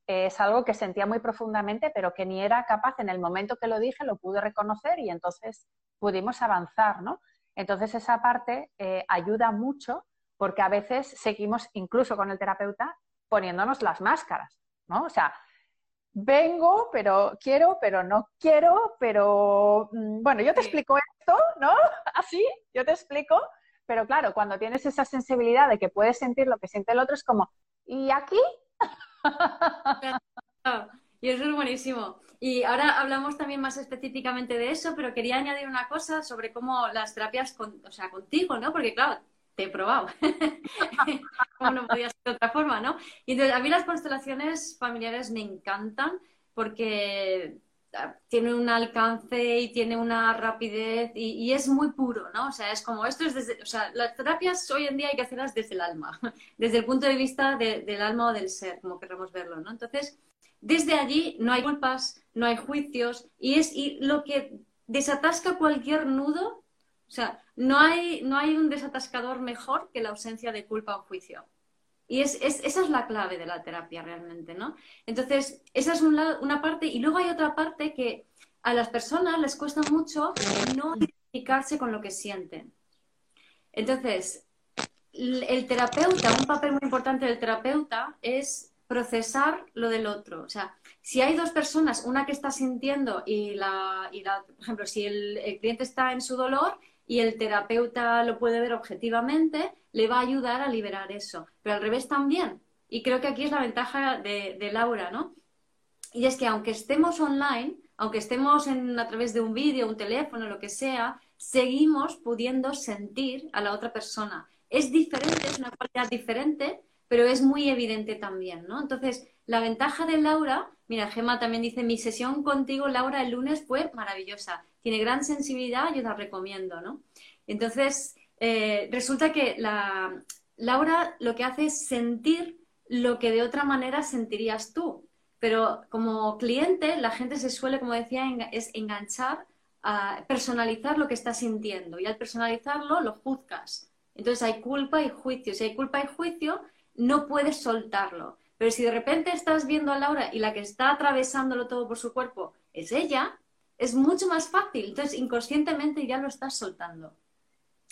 es algo que sentía muy profundamente, pero que ni era capaz, en el momento que lo dije, lo pude reconocer y entonces pudimos avanzar, ¿no? Entonces esa parte eh, ayuda mucho porque a veces seguimos, incluso con el terapeuta, poniéndonos las máscaras, ¿no? O sea, vengo, pero quiero, pero no quiero, pero mm, bueno, yo te explico esto, ¿no? Así, yo te explico, pero claro, cuando tienes esa sensibilidad de que puedes sentir lo que siente el otro, es como, ¿y aquí? Y eso es buenísimo. Y ahora hablamos también más específicamente de eso, pero quería añadir una cosa sobre cómo las terapias, o sea, contigo, ¿no? Porque claro, te he probado. como no podía ser de otra forma, ¿no? Y entonces, a mí las constelaciones familiares me encantan porque ah, tiene un alcance y tiene una rapidez y, es muy puro, ¿no? O sea, es como esto es desde, o sea, las terapias hoy en día hay que hacerlas desde el alma, desde el punto de vista del alma o del ser, como queramos verlo, ¿no? Entonces, desde allí no hay culpas, no hay juicios y es lo que desatasca cualquier nudo. O sea, no hay, no hay un desatascador mejor que la ausencia de culpa o juicio. Y es, esa es la clave de la terapia realmente, ¿no? Entonces, esa es una parte. Y luego hay otra parte que a las personas les cuesta mucho no identificarse con lo que sienten. Entonces, el terapeuta, un papel muy importante del terapeuta es procesar lo del otro. O sea, si hay dos personas, una que está sintiendo y la, y la por ejemplo, si el, cliente está en su dolor y el terapeuta lo puede ver objetivamente, le va a ayudar a liberar eso. Pero al revés también. Y creo que aquí es la ventaja de, Laura, ¿no? Y es que aunque estemos online, aunque estemos en, a través de un vídeo, un teléfono, lo que sea, seguimos pudiendo sentir a la otra persona. Es diferente, es una cualidad diferente, pero es muy evidente también, ¿no? Entonces, la ventaja de Laura, mira, Gemma también dice, mi sesión contigo, Laura, el lunes fue maravillosa, tiene gran sensibilidad, yo la recomiendo, ¿no? Entonces, eh, resulta que la, Laura lo que hace es sentir lo que de otra manera sentirías tú, pero como cliente, la gente se suele, como decía, es enganchar a personalizar lo que está sintiendo y al personalizarlo lo juzgas. Entonces hay culpa y juicio. Si hay culpa y juicio, no puedes soltarlo. Pero si de repente estás viendo a Laura y la que está atravesándolo todo por su cuerpo es ella, es mucho más fácil. Entonces, inconscientemente ya lo estás soltando.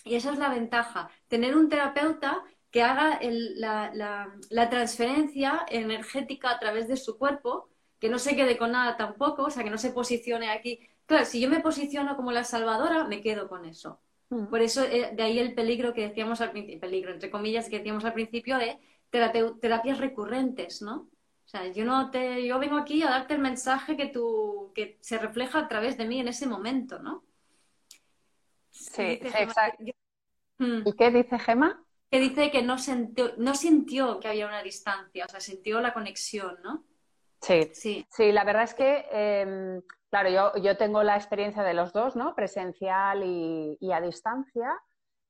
Y esa es la ventaja, tener un terapeuta que haga la, transferencia energética a través de su cuerpo, que no se quede con nada tampoco, o sea, que no se posicione aquí. Claro, si yo me posiciono como la salvadora, me quedo con eso. Mm. Por eso, eh, de ahí el peligro que decíamos al principio, peligro, entre comillas, que decíamos al principio de terapias recurrentes, ¿no? O sea, yo no te, yo vengo aquí a darte el mensaje que tú, que se refleja a través de mí en ese momento, ¿no? Sí, exacto. Mm. ¿Y qué dice Gema? Que dice que no sintió, no sintió que había una distancia, o sea, sintió la conexión, ¿no? Sí, sí, sí la verdad es que, em, claro, yo, yo, tengo la experiencia de los dos, ¿no? Presencial y, a distancia.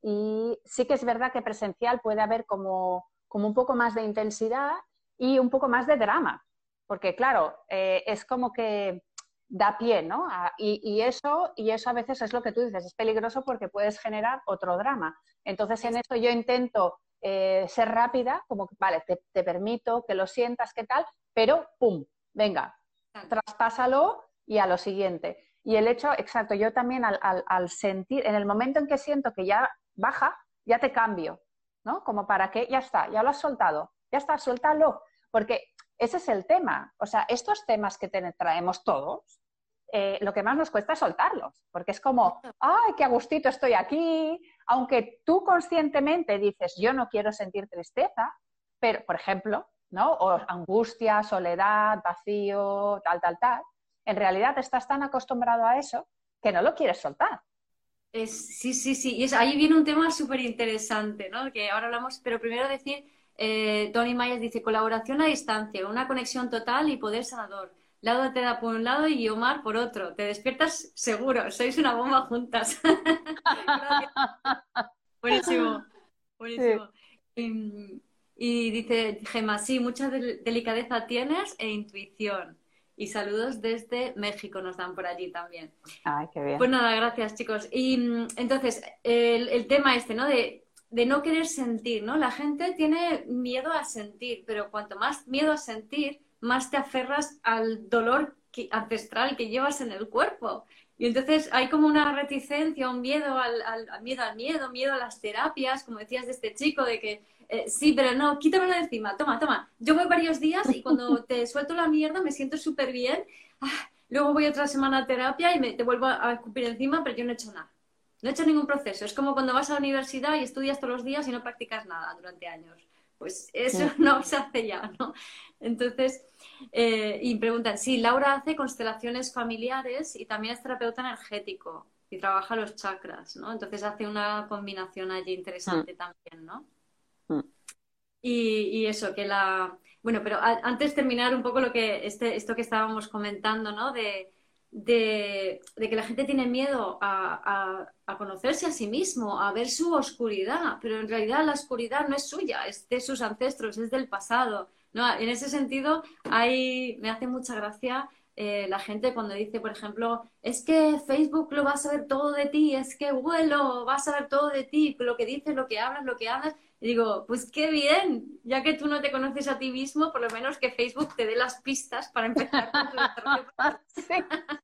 Y sí que es verdad que presencial puede haber como, como un poco más de intensidad y un poco más de drama, porque claro, eh, es como que da pie, ¿no? y, eso, y eso a veces es lo que tú dices, es peligroso porque puedes generar otro drama. Entonces, en eso yo intento eh, ser rápida, como que, vale, te, permito que lo sientas, ¿qué tal? Pero, ¡pum! Venga, traspásalo y a lo siguiente. Y el hecho, exacto, yo también al, al, sentir, en el momento en que siento que ya baja, ya te cambio, ¿no? Como para que, ya está, ya lo has soltado, ya está, suéltalo. Porque ese es el tema. O sea, estos temas que traemos todos, eh, lo que más nos cuesta es soltarlos, porque es como, ay, qué agustito estoy aquí, aunque tú conscientemente dices, yo no quiero sentir tristeza, pero, por ejemplo, ¿no? O angustia, soledad, vacío, tal, tal, tal, en realidad estás tan acostumbrado a eso que no lo quieres soltar. Sí, sí, sí. Y ahí viene un tema súper interesante, ¿no? Que ahora hablamos, pero primero decir, eh, Tony Myers dice colaboración a distancia, una conexión total y poder sanador. Lado te da por un lado y Omar por otro. Te despiertas seguro, sois una bomba juntas. buenísimo, buenísimo. Y, dice Gema, sí, mucha delicadeza tienes e intuición. Y saludos desde México nos dan por allí también. Ay, qué bien. Pues nada, gracias chicos. Y mm, entonces, el, el tema este, ¿no? De de no querer sentir, ¿no? La gente tiene miedo a sentir, pero cuanto más miedo a sentir, más te aferras al dolor ancestral que llevas en el cuerpo. Y entonces hay como una reticencia, un miedo al, miedo al miedo, miedo a las terapias, como decías de este chico, de que eh, sí, pero no, quítamelo de encima, toma, toma. Yo voy varios días y cuando te suelto la mierda me siento súper bien. Ah, luego voy otra semana a terapia y me, te vuelvo a escupir encima, pero yo no he hecho nada. No he hecho ningún proceso. Es como cuando vas a la universidad y estudias todos los días y no practicas nada durante años. Pues eso no se hace ya, ¿no? Entonces, eh, y preguntan, sí, Laura hace constelaciones familiares y también es terapeuta energético y trabaja los chakras, ¿no? Entonces hace una combinación allí interesante mm. también, ¿no? Mm. Y, eso, que la... Bueno, pero antes terminar un poco lo que este, esto que estábamos comentando, ¿no? De, de, que la gente tiene miedo a, conocerse a sí mismo, a ver su oscuridad, pero en realidad la oscuridad no es suya, es de sus ancestros, es del pasado. ¿no? En ese sentido, hay, me hace mucha gracia eh, la gente cuando dice, por ejemplo, es que Facebook lo va a saber todo de ti, es que vuelo va a saber todo de ti, lo que dices, lo que hablas, lo que haces. Y digo, pues qué bien, ya que tú no te conoces a ti mismo, por lo menos que Facebook te dé las pistas para empezar con tu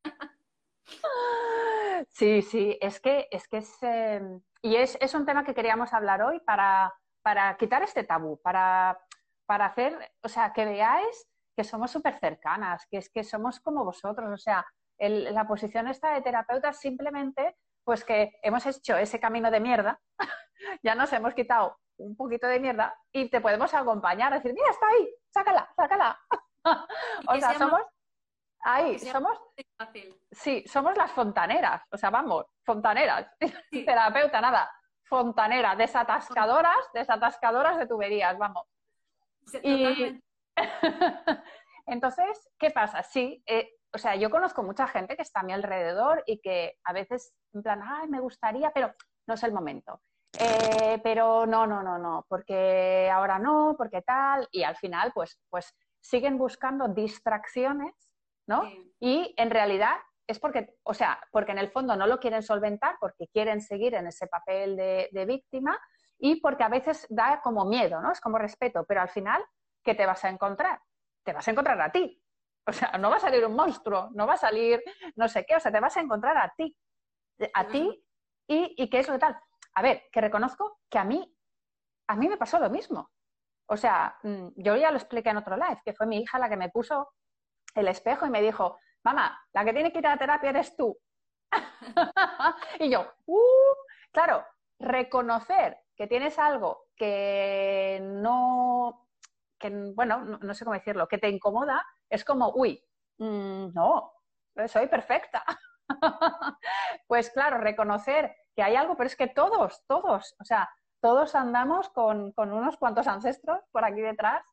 Sí, sí, es que es que es em, y es, es, un tema que queríamos hablar hoy para, para quitar este tabú, para, para hacer, o sea, que veáis que somos súper cercanas, que es que somos como vosotros, o sea, la posición esta de terapeuta simplemente, pues que hemos hecho ese camino de mierda, ya nos hemos quitado un poquito de mierda y te podemos acompañar, decir, mira, está ahí, sácala, sácala. o sea, somos ahí, somos Sí, somos las fontaneras, o sea, vamos, fontaneras, terapeuta, nada, fontanera, desatascadoras, desatascadoras de tuberías, vamos. y entonces, ¿qué pasa? Sí, eh, o sea, yo conozco mucha gente que está a mi alrededor y que a veces, en plan, ay, me gustaría, pero no es el momento. Eh, pero no, no, no, no, porque ahora no, porque tal, y al final, pues, pues siguen buscando distracciones, ¿no? Y en realidad es porque, o sea, porque en el fondo no lo quieren solventar, porque quieren seguir en ese papel de, de víctima y porque a veces da como miedo, ¿no? Es como respeto, pero al final, ¿qué te vas a encontrar? Te vas a encontrar a ti. O sea, no va a salir un monstruo, no va a salir no sé qué, o sea, te vas a encontrar a ti. A ti y, y qué es lo tal a ver, que reconozco que a mí a mí me pasó lo mismo. O sea, mm, yo ya lo expliqué en otro live, que fue mi hija la que me puso el espejo y me dijo, mamá, la que tiene que ir a la terapia eres tú. y yo, uh, claro, reconocer que tienes algo que no, que, bueno, no, sé cómo decirlo, que te incomoda, es como, uy, mm, no, soy perfecta. pues claro, reconocer que hay algo, pero es que todos, todos, o sea, todos andamos con, unos cuantos ancestros por aquí detrás,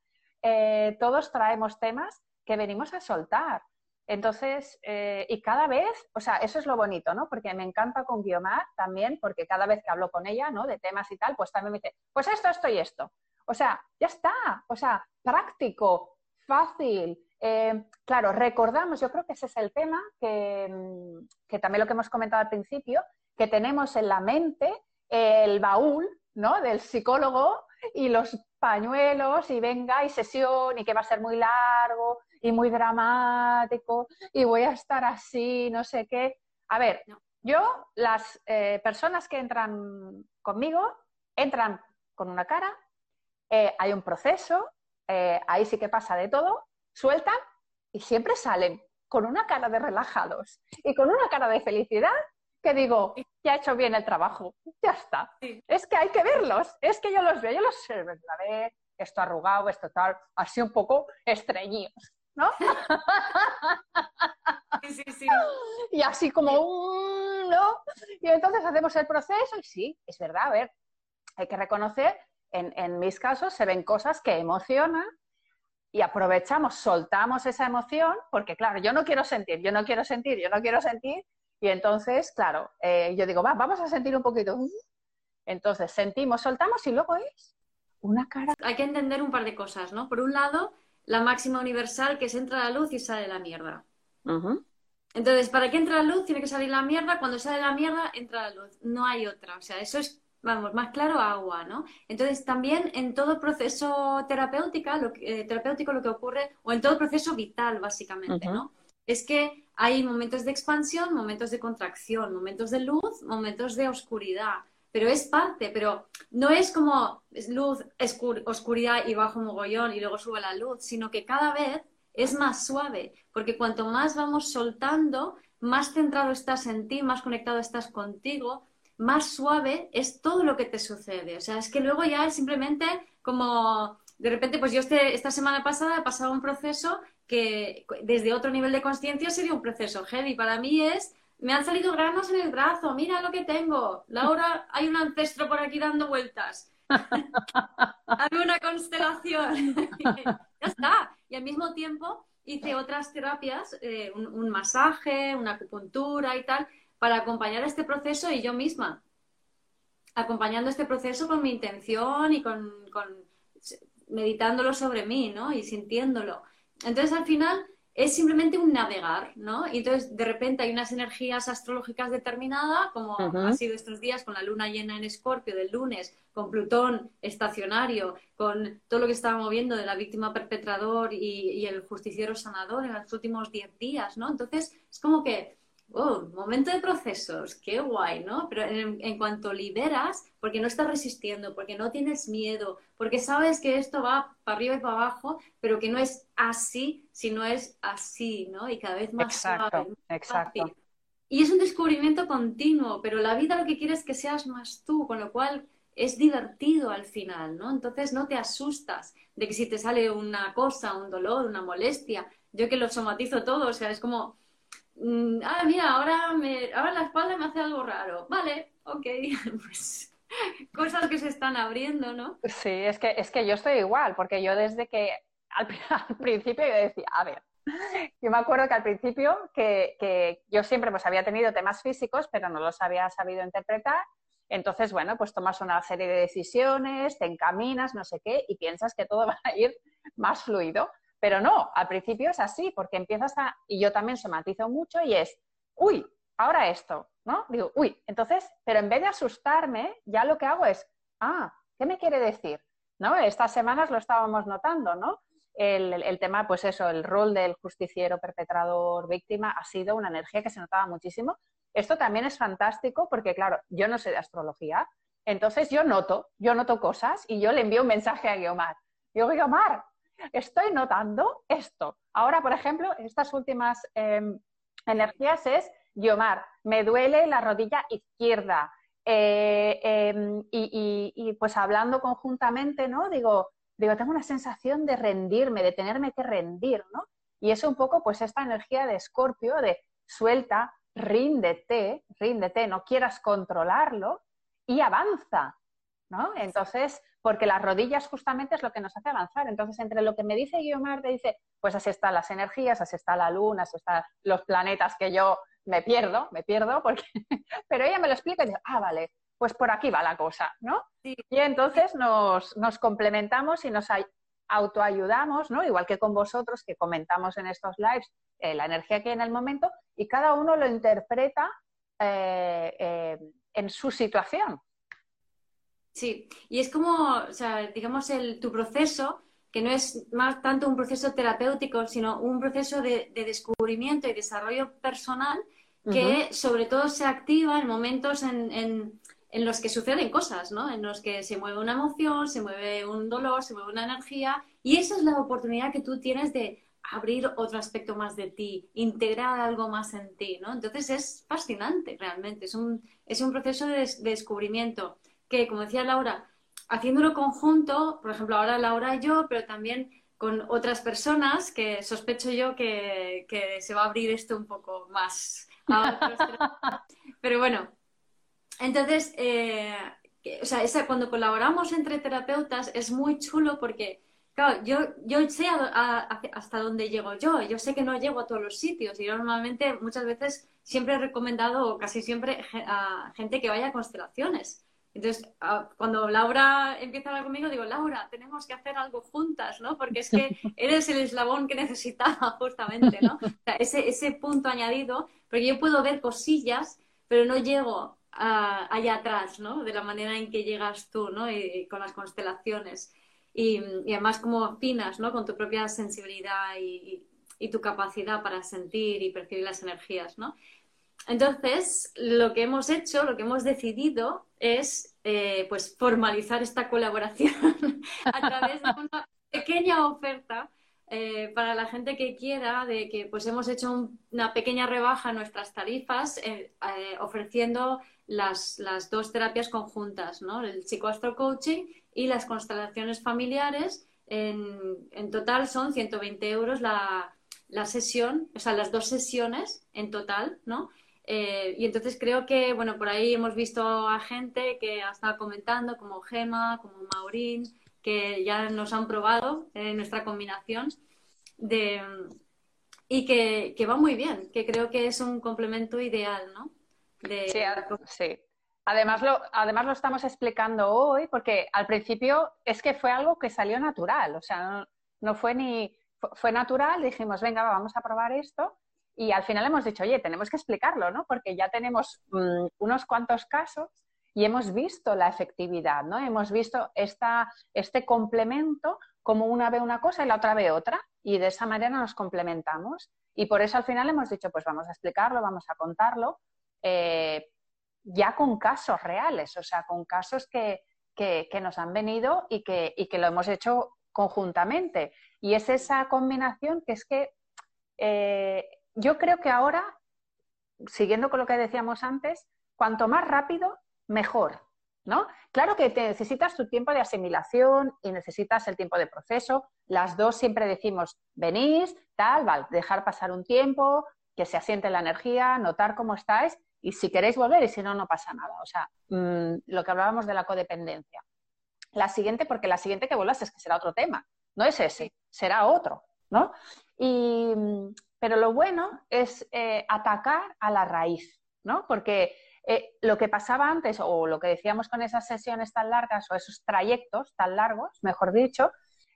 eh, todos traemos temas que venimos a soltar. Entonces, eh, y cada vez, o sea, eso es lo bonito, ¿no? Porque me encanta con Guiomar también, porque cada vez que hablo con ella, ¿no? De temas y tal, pues también me dice, pues esto, esto y esto. O sea, ya está, o sea, práctico, fácil. Eh, claro, recordamos, yo creo que ese es el tema que, mm, que también lo que hemos comentado al principio, que tenemos en la mente el baúl, ¿no? Del psicólogo y los pañuelos y venga y sesión y que va a ser muy largo y muy dramático y voy a estar así, no sé qué. A ver, yo, las eh, personas que entran conmigo, entran con una cara, eh, hay un proceso, eh, ahí sí que pasa de todo, sueltan y siempre salen con una cara de relajados y con una cara de felicidad que digo, ya he hecho bien el trabajo, ya está. Es que hay que verlos, es que yo los veo, yo los sé, la ve, esto arrugado, esto tal, así un poco estreñidos. ¿no? Sí, sí, Y así como un, ¿no? Y entonces hacemos el proceso y sí, es verdad, a ver, hay que reconocer, en, en mis casos se ven cosas que emocionan y aprovechamos, soltamos esa emoción, porque claro, yo no quiero sentir, yo no quiero sentir, yo no quiero sentir, y entonces, claro, eh, yo digo, va, vamos a sentir un poquito. Entonces sentimos, soltamos y luego es una cara. Hay que entender un par de cosas, ¿no? Por un lado, la máxima universal que es entra la luz y sale la mierda. Entonces, para que entre la luz tiene que salir la mierda, cuando sale la mierda entra la luz, no hay otra, o sea, eso es, vamos, más claro agua, ¿no? Entonces, también en todo proceso terapéutico, lo que, eh, terapéutico lo que ocurre, o en todo proceso vital, básicamente, ¿no? Es que hay momentos de expansión, momentos de contracción, momentos de luz, momentos de oscuridad pero es parte, pero no es como luz, oscuridad y bajo mogollón y luego sube la luz, sino que cada vez es más suave, porque cuanto más vamos soltando, más centrado estás en ti, más conectado estás contigo, más suave es todo lo que te sucede. O sea, es que luego ya es simplemente como, de repente, pues yo este, esta semana pasada he pasado un proceso que desde otro nivel de conciencia sería un proceso heavy. Para mí es me han salido granos en el brazo, mira lo que tengo. Laura, hay un ancestro por aquí dando vueltas. Hazme una constelación. ya está. Y al mismo tiempo hice otras terapias, eh, un, masaje, una acupuntura y tal, para acompañar este proceso y yo misma, acompañando este proceso con mi intención y con, con meditándolo sobre mí, ¿no? Y sintiéndolo. Entonces, al final, es simplemente un navegar, ¿no? Y entonces de repente hay unas energías astrológicas determinadas, como ha sido estos días con la luna llena en Escorpio del lunes, con Plutón estacionario, con todo lo que estaba moviendo de la víctima perpetrador y, y el justiciero sanador en los últimos 10 días, ¿no? Entonces es como que oh, momento de procesos, qué guay, ¿no? Pero en, cuanto liberas, porque no estás resistiendo, porque no tienes miedo, porque sabes que esto va para arriba y para abajo, pero que no es así, sino es así, ¿no? Y cada vez más exacto, Exacto. Y es un descubrimiento continuo, pero la vida lo que quiere es que seas más tú, con lo cual es divertido al final, ¿no? Entonces no te asustas de que si te sale una cosa, un dolor, una molestia. Yo que lo somatizo todo, o sea, es como Mm, ah, mira, ahora, me, ahora la espalda me hace algo raro. Vale, ok, pues cosas que se están abriendo, ¿no? Sí, es que, es que yo estoy igual, porque yo desde que al, principio yo decía, a ver, yo me acuerdo que al principio que, que, yo siempre pues había tenido temas físicos, pero no los había sabido interpretar. Entonces, bueno, pues tomas una serie de decisiones, te encaminas, no sé qué, y piensas que todo va a ir más fluido. Pero no, al principio es así, porque empiezas a, y yo también somatizo mucho y es, uy, ahora esto, ¿no? Digo, uy, entonces, pero en vez de asustarme, ya lo que hago es, ah, ¿qué me quiere decir? ¿No? Estas semanas lo estábamos notando, ¿no? El, el, tema, pues eso, el rol del justiciero, perpetrador, víctima, ha sido una energía que se notaba muchísimo. Esto también es fantástico porque, claro, yo no sé de astrología, Entonces yo noto, yo noto cosas y yo le envío un mensaje a Guiomar. Digo, Guiomar, estoy notando esto. Ahora, por ejemplo, estas últimas em, energías es, Guiomar, me duele la rodilla izquierda. Eh, em, y, pues hablando conjuntamente, ¿no? Digo, digo, tengo una sensación de rendirme, de tenerme que rendir, ¿no? Y es un poco pues esta energía de escorpio, de suelta, ríndete, ríndete, no quieras controlarlo y avanza, ¿no? Entonces, porque las rodillas justamente es lo que nos hace avanzar. Entonces, entre lo que me dice Guiomar, te dice, pues así están las energías, así está la luna, así están los planetas que yo me pierdo, me pierdo, porque... pero ella me lo explica y dice, ah, vale, pues por aquí va la cosa, ¿no? Y entonces nos, nos, complementamos y nos autoayudamos, ¿no? Igual que con vosotros que comentamos en estos lives eh, la energía que hay en el momento y cada uno lo interpreta eh, eh, en su situación. Sí, y es como, o sea, digamos, el, tu proceso, que no es más tanto un proceso terapéutico, sino un proceso de, descubrimiento y desarrollo personal que sobre todo se activa en momentos en, en, en, los que suceden cosas, ¿no? En los que se mueve una emoción, se mueve un dolor, se mueve una energía, y esa es la oportunidad que tú tienes de abrir otro aspecto más de ti, integrar algo más en ti, ¿no? Entonces es fascinante realmente, es un, es un proceso de descubrimiento que, como decía Laura, haciéndolo conjunto, por ejemplo, ahora Laura y yo, pero también con otras personas, que sospecho yo que, se va a abrir esto un poco más. pero bueno, entonces, eh, o sea, cuando colaboramos entre terapeutas es muy chulo porque, claro, yo, yo sé hasta dónde llego yo, yo sé que no llego a todos los sitios y normalmente muchas veces siempre he recomendado, o casi siempre, a gente que vaya a constelaciones entonces, cuando Laura empieza a hablar conmigo, digo, Laura, tenemos que hacer algo juntas, ¿no? Porque es que eres el eslabón que necesitaba justamente, ¿no? O sea, ese, ese punto añadido, porque yo puedo ver cosillas, pero no llego allá atrás, ¿no? De la manera en que llegas tú, ¿no? Y, con las constelaciones. Y, además como afinas, ¿no? Con tu propia sensibilidad y, y tu capacidad para sentir y percibir las energías, ¿no? Entonces, lo que hemos hecho, lo que hemos decidido es eh, pues formalizar esta colaboración a través de una pequeña oferta eh, para la gente que quiera, de que pues hemos hecho una pequeña rebaja en nuestras tarifas eh, ofreciendo las, las, dos terapias conjuntas, ¿no? el psicoastro coaching y las constelaciones familiares. En, en total son 120 euros la, la sesión, o sea, las dos sesiones en total, ¿no? Eh, y entonces creo que, bueno, por ahí hemos visto a gente que ha estado comentando, como Gema, como Maurín, que ya nos han probado en nuestra combinación de, y que, que, va muy bien, que creo que es un complemento ideal, ¿no? Sí, sí. Además lo, además lo estamos explicando hoy porque al principio es que fue algo que salió natural, o sea, no, no fue ni... Fue natural, dijimos, venga, vamos a probar esto y al final hemos dicho, oye, tenemos que explicarlo, ¿no? Porque ya tenemos mm, unos cuantos casos y hemos visto la efectividad, ¿no? Hemos visto esta, este complemento como una ve una cosa y la otra ve otra y de esa manera nos complementamos. Y por eso al final hemos dicho, pues vamos a explicarlo, vamos a contarlo, eh, ya con casos reales, o sea, con casos que, nos han venido y que, y que lo hemos hecho conjuntamente. Y es esa combinación que es que eh, yo creo que ahora, siguiendo con lo que decíamos antes, cuanto más rápido, mejor. ¿No? Claro que te necesitas tu tiempo de asimilación y necesitas el tiempo de proceso. Las dos siempre decimos, venís, tal, vale, dejar pasar un tiempo, que se asiente la energía, notar cómo estáis y si queréis volver y si no, no pasa nada. O sea, mm, lo que hablábamos de la codependencia. La siguiente, porque la siguiente que vuelvas es que será otro tema, no es ese, será otro, ¿no? Y, pero lo bueno es eh, atacar a la raíz, ¿no? Porque eh, lo que pasaba antes, o lo que decíamos con esas sesiones tan largas, o esos trayectos tan largos, mejor dicho,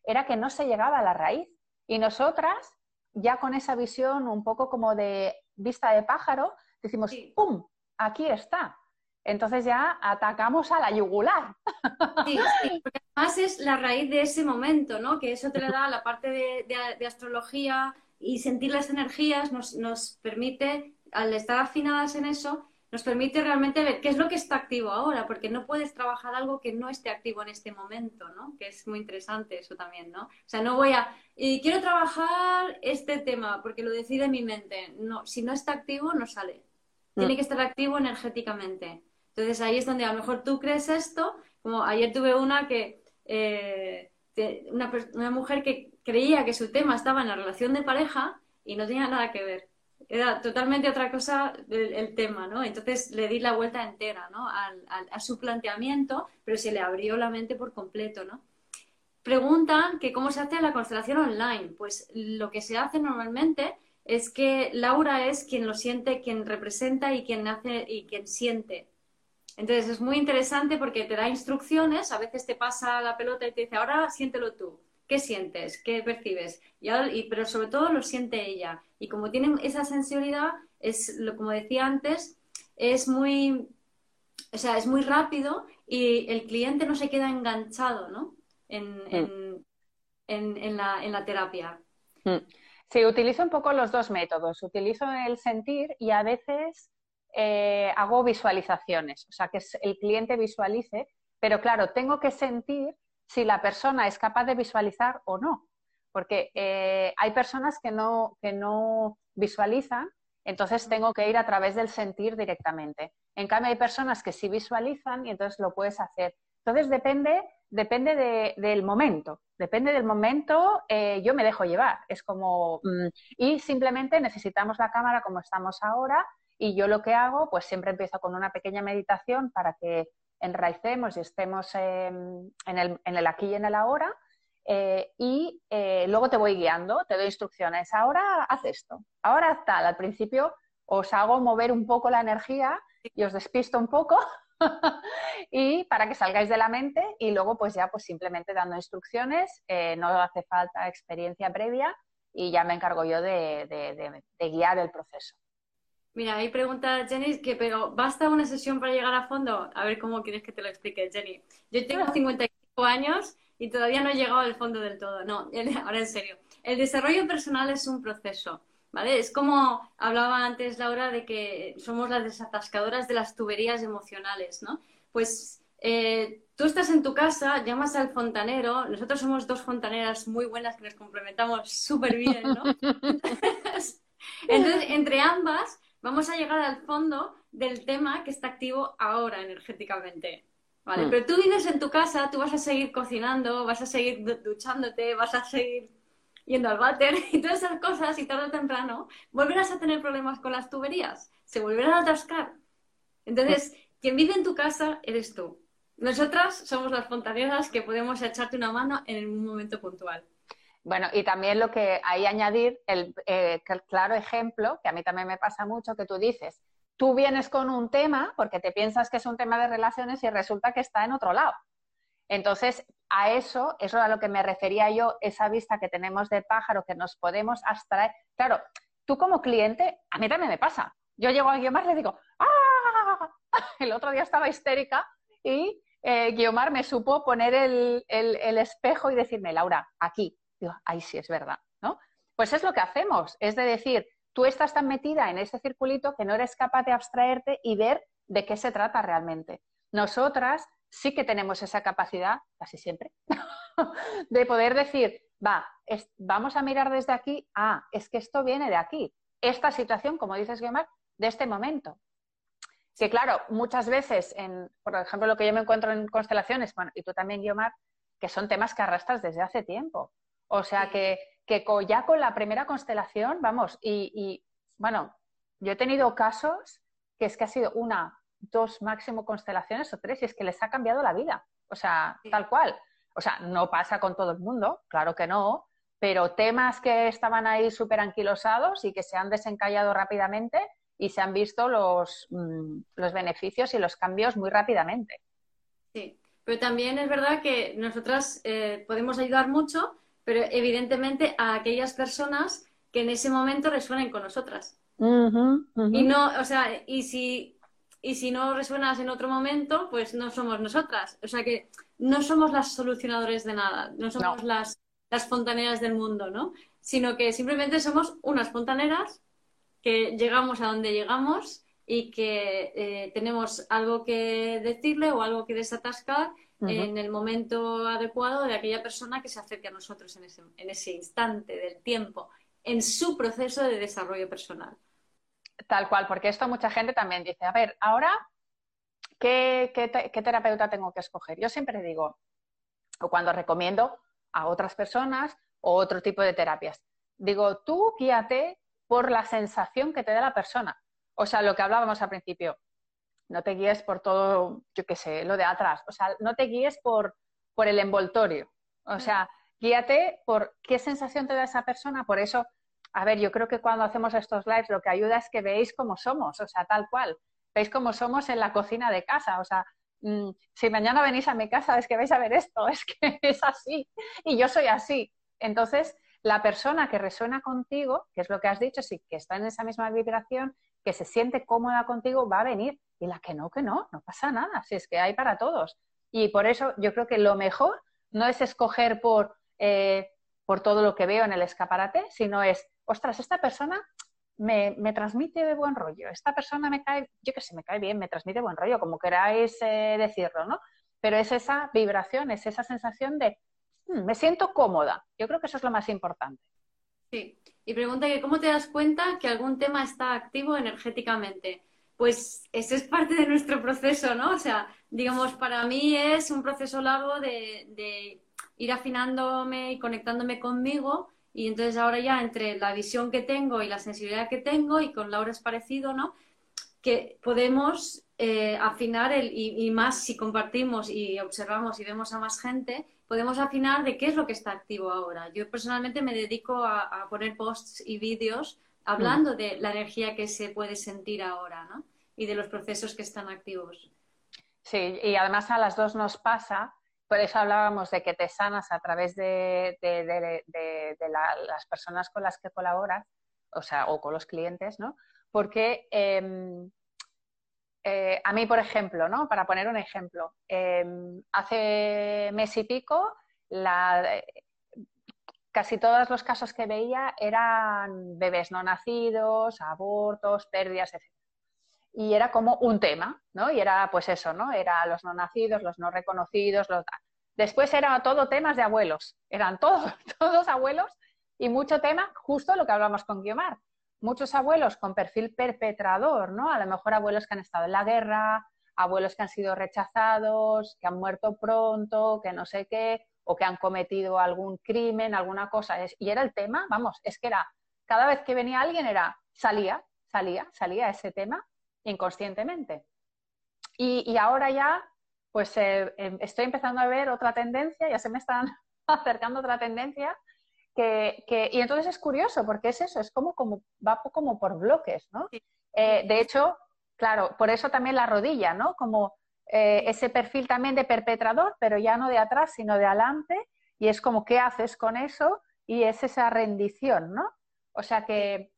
era que no se llegaba a la raíz. Y nosotras, ya con esa visión un poco como de vista de pájaro, decimos, ¡pum! Aquí está. Entonces ya atacamos a la yugular. Sí, sí, porque además es la raíz de ese momento, ¿no? Que eso te le da la parte de astrología, y sentir las energías nos, nos permite, al estar afinadas en eso, nos permite realmente ver qué es lo que está activo ahora, porque no puedes trabajar algo que no esté activo en este momento, ¿no? Que es muy interesante eso también, ¿no? O sea, no voy a, y quiero trabajar este tema porque lo decide mi mente. No, si no está activo, no sale. Tiene mm. que estar activo energéticamente. Entonces ahí es donde a lo mejor tú crees esto, como ayer tuve una que, eh, una, una mujer que creía que su tema estaba en la relación de pareja y no tenía nada que ver era totalmente otra cosa el, tema, ¿no? Entonces le di la vuelta entera, ¿no? a su planteamiento, pero se le abrió la mente por completo, ¿no? Preguntan que cómo se hace la constelación online. Pues lo que se hace normalmente es que Laura es quien lo siente, quien representa y quien hace y quien siente. Entonces es muy interesante porque te da instrucciones, a veces te pasa la pelota y te dice, ahora siéntelo tú. ¿Qué sientes? ¿Qué percibes? Y pero sobre todo lo siente ella. Y como tienen esa sensibilidad, es lo como decía antes, es muy, o sea, es muy rápido y el cliente no se queda enganchado, ¿no? En, mm. en, la, en la, terapia. Mm. Sí, utilizo un poco los dos métodos. Utilizo el sentir y a veces eh, hago visualizaciones, o sea, que el cliente visualice, pero claro, tengo que sentir si la persona es capaz de visualizar o no. Porque eh, hay personas que no, que no visualizan, entonces tengo que ir a través del sentir directamente. En cambio, hay personas que sí visualizan y entonces lo puedes hacer. Entonces depende, depende del momento. Depende del momento, eh, yo me dejo llevar. Es como. Mm, y simplemente necesitamos la cámara como estamos ahora. Y yo lo que hago, pues siempre empiezo con una pequeña meditación para que enraicemos y estemos en, el, aquí y en el ahora. Eh, y eh, luego te voy guiando, te doy instrucciones. Ahora haz esto, ahora tal. Al principio os hago mover un poco la energía y os despisto un poco y para que salgáis de la mente y luego pues ya pues simplemente dando instrucciones, eh, no hace falta experiencia previa y ya me encargo yo de guiar el proceso. Mira, ahí pregunta Jenny que, pero ¿basta una sesión para llegar a fondo? A ver cómo quieres que te lo explique, Jenny. Yo tengo 55 años y todavía no he llegado al fondo del todo. No, ahora en serio. El desarrollo personal es un proceso, ¿vale? Es como hablaba antes Laura de que somos las desatascadoras de las tuberías emocionales, ¿no? Pues eh, tú estás en tu casa, llamas al fontanero, nosotros somos dos fontaneras muy buenas que nos complementamos súper bien, ¿no? Entonces, entre ambas vamos a llegar al fondo del tema que está activo ahora energéticamente. ¿Vale? Mm. Pero tú vives en tu casa, tú vas a seguir cocinando, vas a seguir duchándote, vas a seguir yendo al váter y todas esas cosas y tarde o temprano volverás a tener problemas con las tuberías, se volverán a atascar. Entonces, quien vive en tu casa eres tú. Nosotras somos las fontaneras que podemos echarte una mano en un momento puntual. Bueno, y también lo que hay añadir, el, eh, claro ejemplo, que a mí también me pasa mucho, que tú dices, tú vienes con un tema porque te piensas que es un tema de relaciones y resulta que está en otro lado. Entonces, a eso, eso es a lo que me refería yo, esa vista que tenemos de pájaro que nos podemos abstraer. Claro, tú como cliente, a mí también me pasa. Yo llego a Guiomar y le digo, ¡ah! El otro día estaba histérica y eh, me supo poner el espejo y decirme, Laura, aquí, digo, ay, sí, es verdad, ¿no? Pues es lo que hacemos, es de decir, tú estás tan metida en ese circulito que no eres capaz de abstraerte y ver de qué se trata realmente. Nosotras sí que tenemos esa capacidad, casi siempre, de poder decir, va, vamos a mirar desde aquí, ah, es que esto viene de aquí. Esta situación, como dices, Guiomar, de este momento. Que claro, muchas veces, por ejemplo, lo que yo me encuentro en constelaciones, bueno, y tú también, Guiomar, que son temas que arrastras desde hace tiempo. O sea que, que ya con la primera constelación, vamos, y, bueno, yo he tenido casos que es que ha sido una, dos máximo constelaciones o tres y es que les ha cambiado la vida. O sea, tal cual. O sea, no pasa con todo el mundo, claro que no, pero temas que estaban ahí súper anquilosados y que se han desencallado rápidamente y se han visto los, mm, los beneficios y los cambios muy rápidamente. Sí, pero también es verdad que nosotras eh, podemos ayudar mucho, pero evidentemente a aquellas personas que en ese momento resuenen con nosotras. Y no, o sea, y si, y si no resuenas en otro momento, pues no somos nosotras. O sea que no somos las solucionadores de nada, no somos Las, las fontaneras del mundo, ¿no? Sino que simplemente somos unas fontaneras que llegamos a donde llegamos y que eh, tenemos algo que decirle o algo que desatascar en el momento adecuado de aquella persona que se acerque a nosotros en ese, en ese instante del tiempo, en su proceso de desarrollo personal. Tal cual, porque esto mucha gente también dice, a ver, ahora, ¿qué, qué, terapeuta tengo que escoger? Yo siempre digo, o cuando recomiendo a otras personas o otro tipo de terapias, digo, tú guíate por la sensación que te da la persona. O sea, lo que hablábamos al principio, no te guíes por todo, yo qué sé, lo de atrás. O sea, no te guíes por, por el envoltorio. O sea, guíate por qué sensación te da esa persona. Por eso, a ver, yo creo que cuando hacemos estos lives lo que ayuda es que veáis cómo somos, o sea, tal cual. Veis cómo somos en la cocina de casa. O sea, mm, si mañana venís a mi casa es que vais a ver esto, es que es así. Y yo soy así. Entonces, la persona que resuena contigo, que es lo que has dicho, sí, que está en esa misma vibración, que se siente cómoda contigo, va a venir y la que no, que no, no pasa nada, si es que hay para todos. Y por eso yo creo que lo mejor no es escoger por, eh, por todo lo que veo en el escaparate, sino es, ostras, esta persona me, me, transmite de buen rollo, esta persona me cae, yo que sé, me cae bien, me transmite buen rollo, como queráis eh, decirlo, ¿no? Pero es esa vibración, es esa sensación de, hmm, me siento cómoda. Yo creo que eso es lo más importante. Sí, y pregunta que cómo te das cuenta que algún tema está activo energéticamente pues ese es parte de nuestro proceso, ¿no? O sea, digamos, para mí es un proceso largo de, ir afinándome y conectándome conmigo y entonces ahora ya entre la visión que tengo y la sensibilidad que tengo y con Laura es parecido, ¿no? Que podemos eh, afinar el, y, más si compartimos y observamos y vemos a más gente, podemos afinar de qué es lo que está activo ahora. Yo personalmente me dedico a poner posts y vídeos hablando de la energía que se puede sentir ahora, ¿no? Y de los procesos que están activos. Sí, y además a las dos nos pasa, por eso hablábamos de que te sanas a través de, las personas con las que colaboras, o sea, o con los clientes, ¿no? Porque em, eh, a mí, por ejemplo, ¿no? Para poner un ejemplo, em, hace mes y pico la, casi todos los casos que veía eran bebés no nacidos, abortos, pérdidas, etc. Y era como un tema, ¿no? Y era pues eso, ¿no? Era los no nacidos, los no reconocidos, los... Después era todo temas de abuelos, eran todos, todos abuelos y mucho tema, justo lo que hablamos con Guiomar, muchos abuelos con perfil perpetrador, ¿no? A lo mejor abuelos que han estado en la guerra, abuelos que han sido rechazados, que han muerto pronto, que no sé qué, o que han cometido algún crimen, alguna cosa. Y era el tema, vamos, es que era, cada vez que venía alguien era, salía, salía, salía ese tema inconscientemente. Y, ahora ya, pues eh, em, estoy empezando a ver otra tendencia, ya se me están acercando otra tendencia, que, y entonces es curioso, porque es eso, es como, como va como por bloques, ¿no? Eh, de hecho, claro, por eso también la rodilla, ¿no? Como eh, ese perfil también de perpetrador, pero ya no de atrás, sino de adelante, y es como qué haces con eso, y es esa rendición, ¿no? O sea que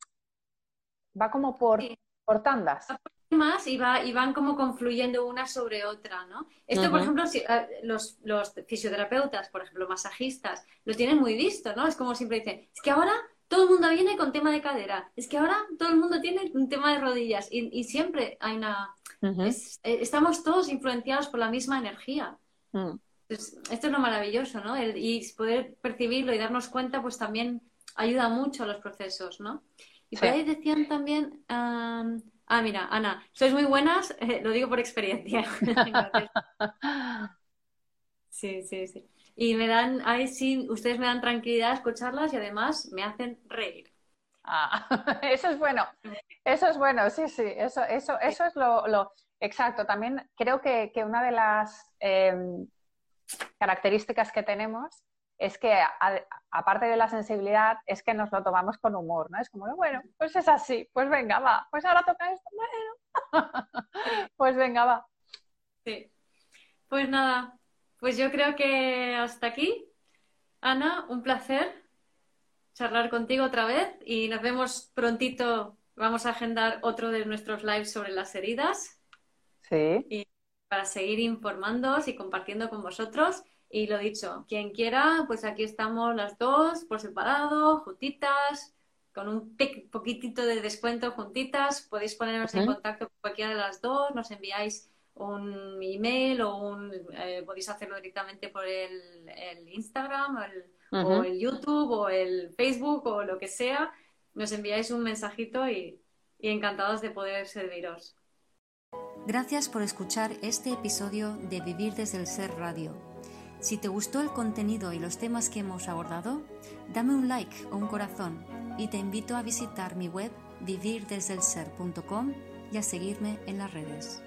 va como por, por tandas. Más y, va, y van como confluyendo una sobre otra, ¿no? Esto, por ejemplo, eh, los, los fisioterapeutas, por ejemplo, masajistas, lo tienen muy visto, ¿no? Es como siempre dicen, es que ahora todo el mundo viene con tema de cadera, es que ahora todo el mundo tiene un tema de rodillas y, siempre hay una... Eh, estamos todos influenciados por la misma energía. Mm. esto es lo maravilloso, ¿no? y poder percibirlo y darnos cuenta, pues también ayuda mucho a los procesos, ¿no? Y por ahí decían también... ah, mira, Ana, sois muy buenas, eh, lo digo por experiencia. sí, sí, sí. Y me dan, ahí sí, ustedes me dan tranquilidad escucharlas y además me hacen reír. Ah, eso es bueno, eso es bueno, sí, sí, eso, eso, eso es lo, exacto. También creo que, una de las em, características que tenemos es que, aparte de la sensibilidad, es que nos lo tomamos con humor, ¿no? Es como, bueno, pues es así, pues venga, va, pues ahora toca esto, bueno, pues venga, va. Sí. Pues nada, pues yo creo que hasta aquí. Ana, un placer charlar contigo otra vez y nos vemos prontito. Vamos a agendar otro de nuestros lives sobre las heridas. Sí. Y para seguir informándoos y compartiendo con vosotros. Y lo dicho, quien quiera, pues aquí estamos las dos por separado, juntitas, con un poquitito de descuento juntitas. Podéis ponernos en contacto con cualquiera de las dos, nos enviáis un email o un, eh, podéis hacerlo directamente por el, Instagram o el, YouTube o el Facebook o lo que sea. Nos enviáis un mensajito y, y encantados de poder serviros. Gracias por escuchar este episodio de Vivir desde el Ser Radio. Si te gustó el contenido y los temas que hemos abordado, dame un like o un corazón y te invito a visitar mi web vivirdesdelser.com y a seguirme en las redes.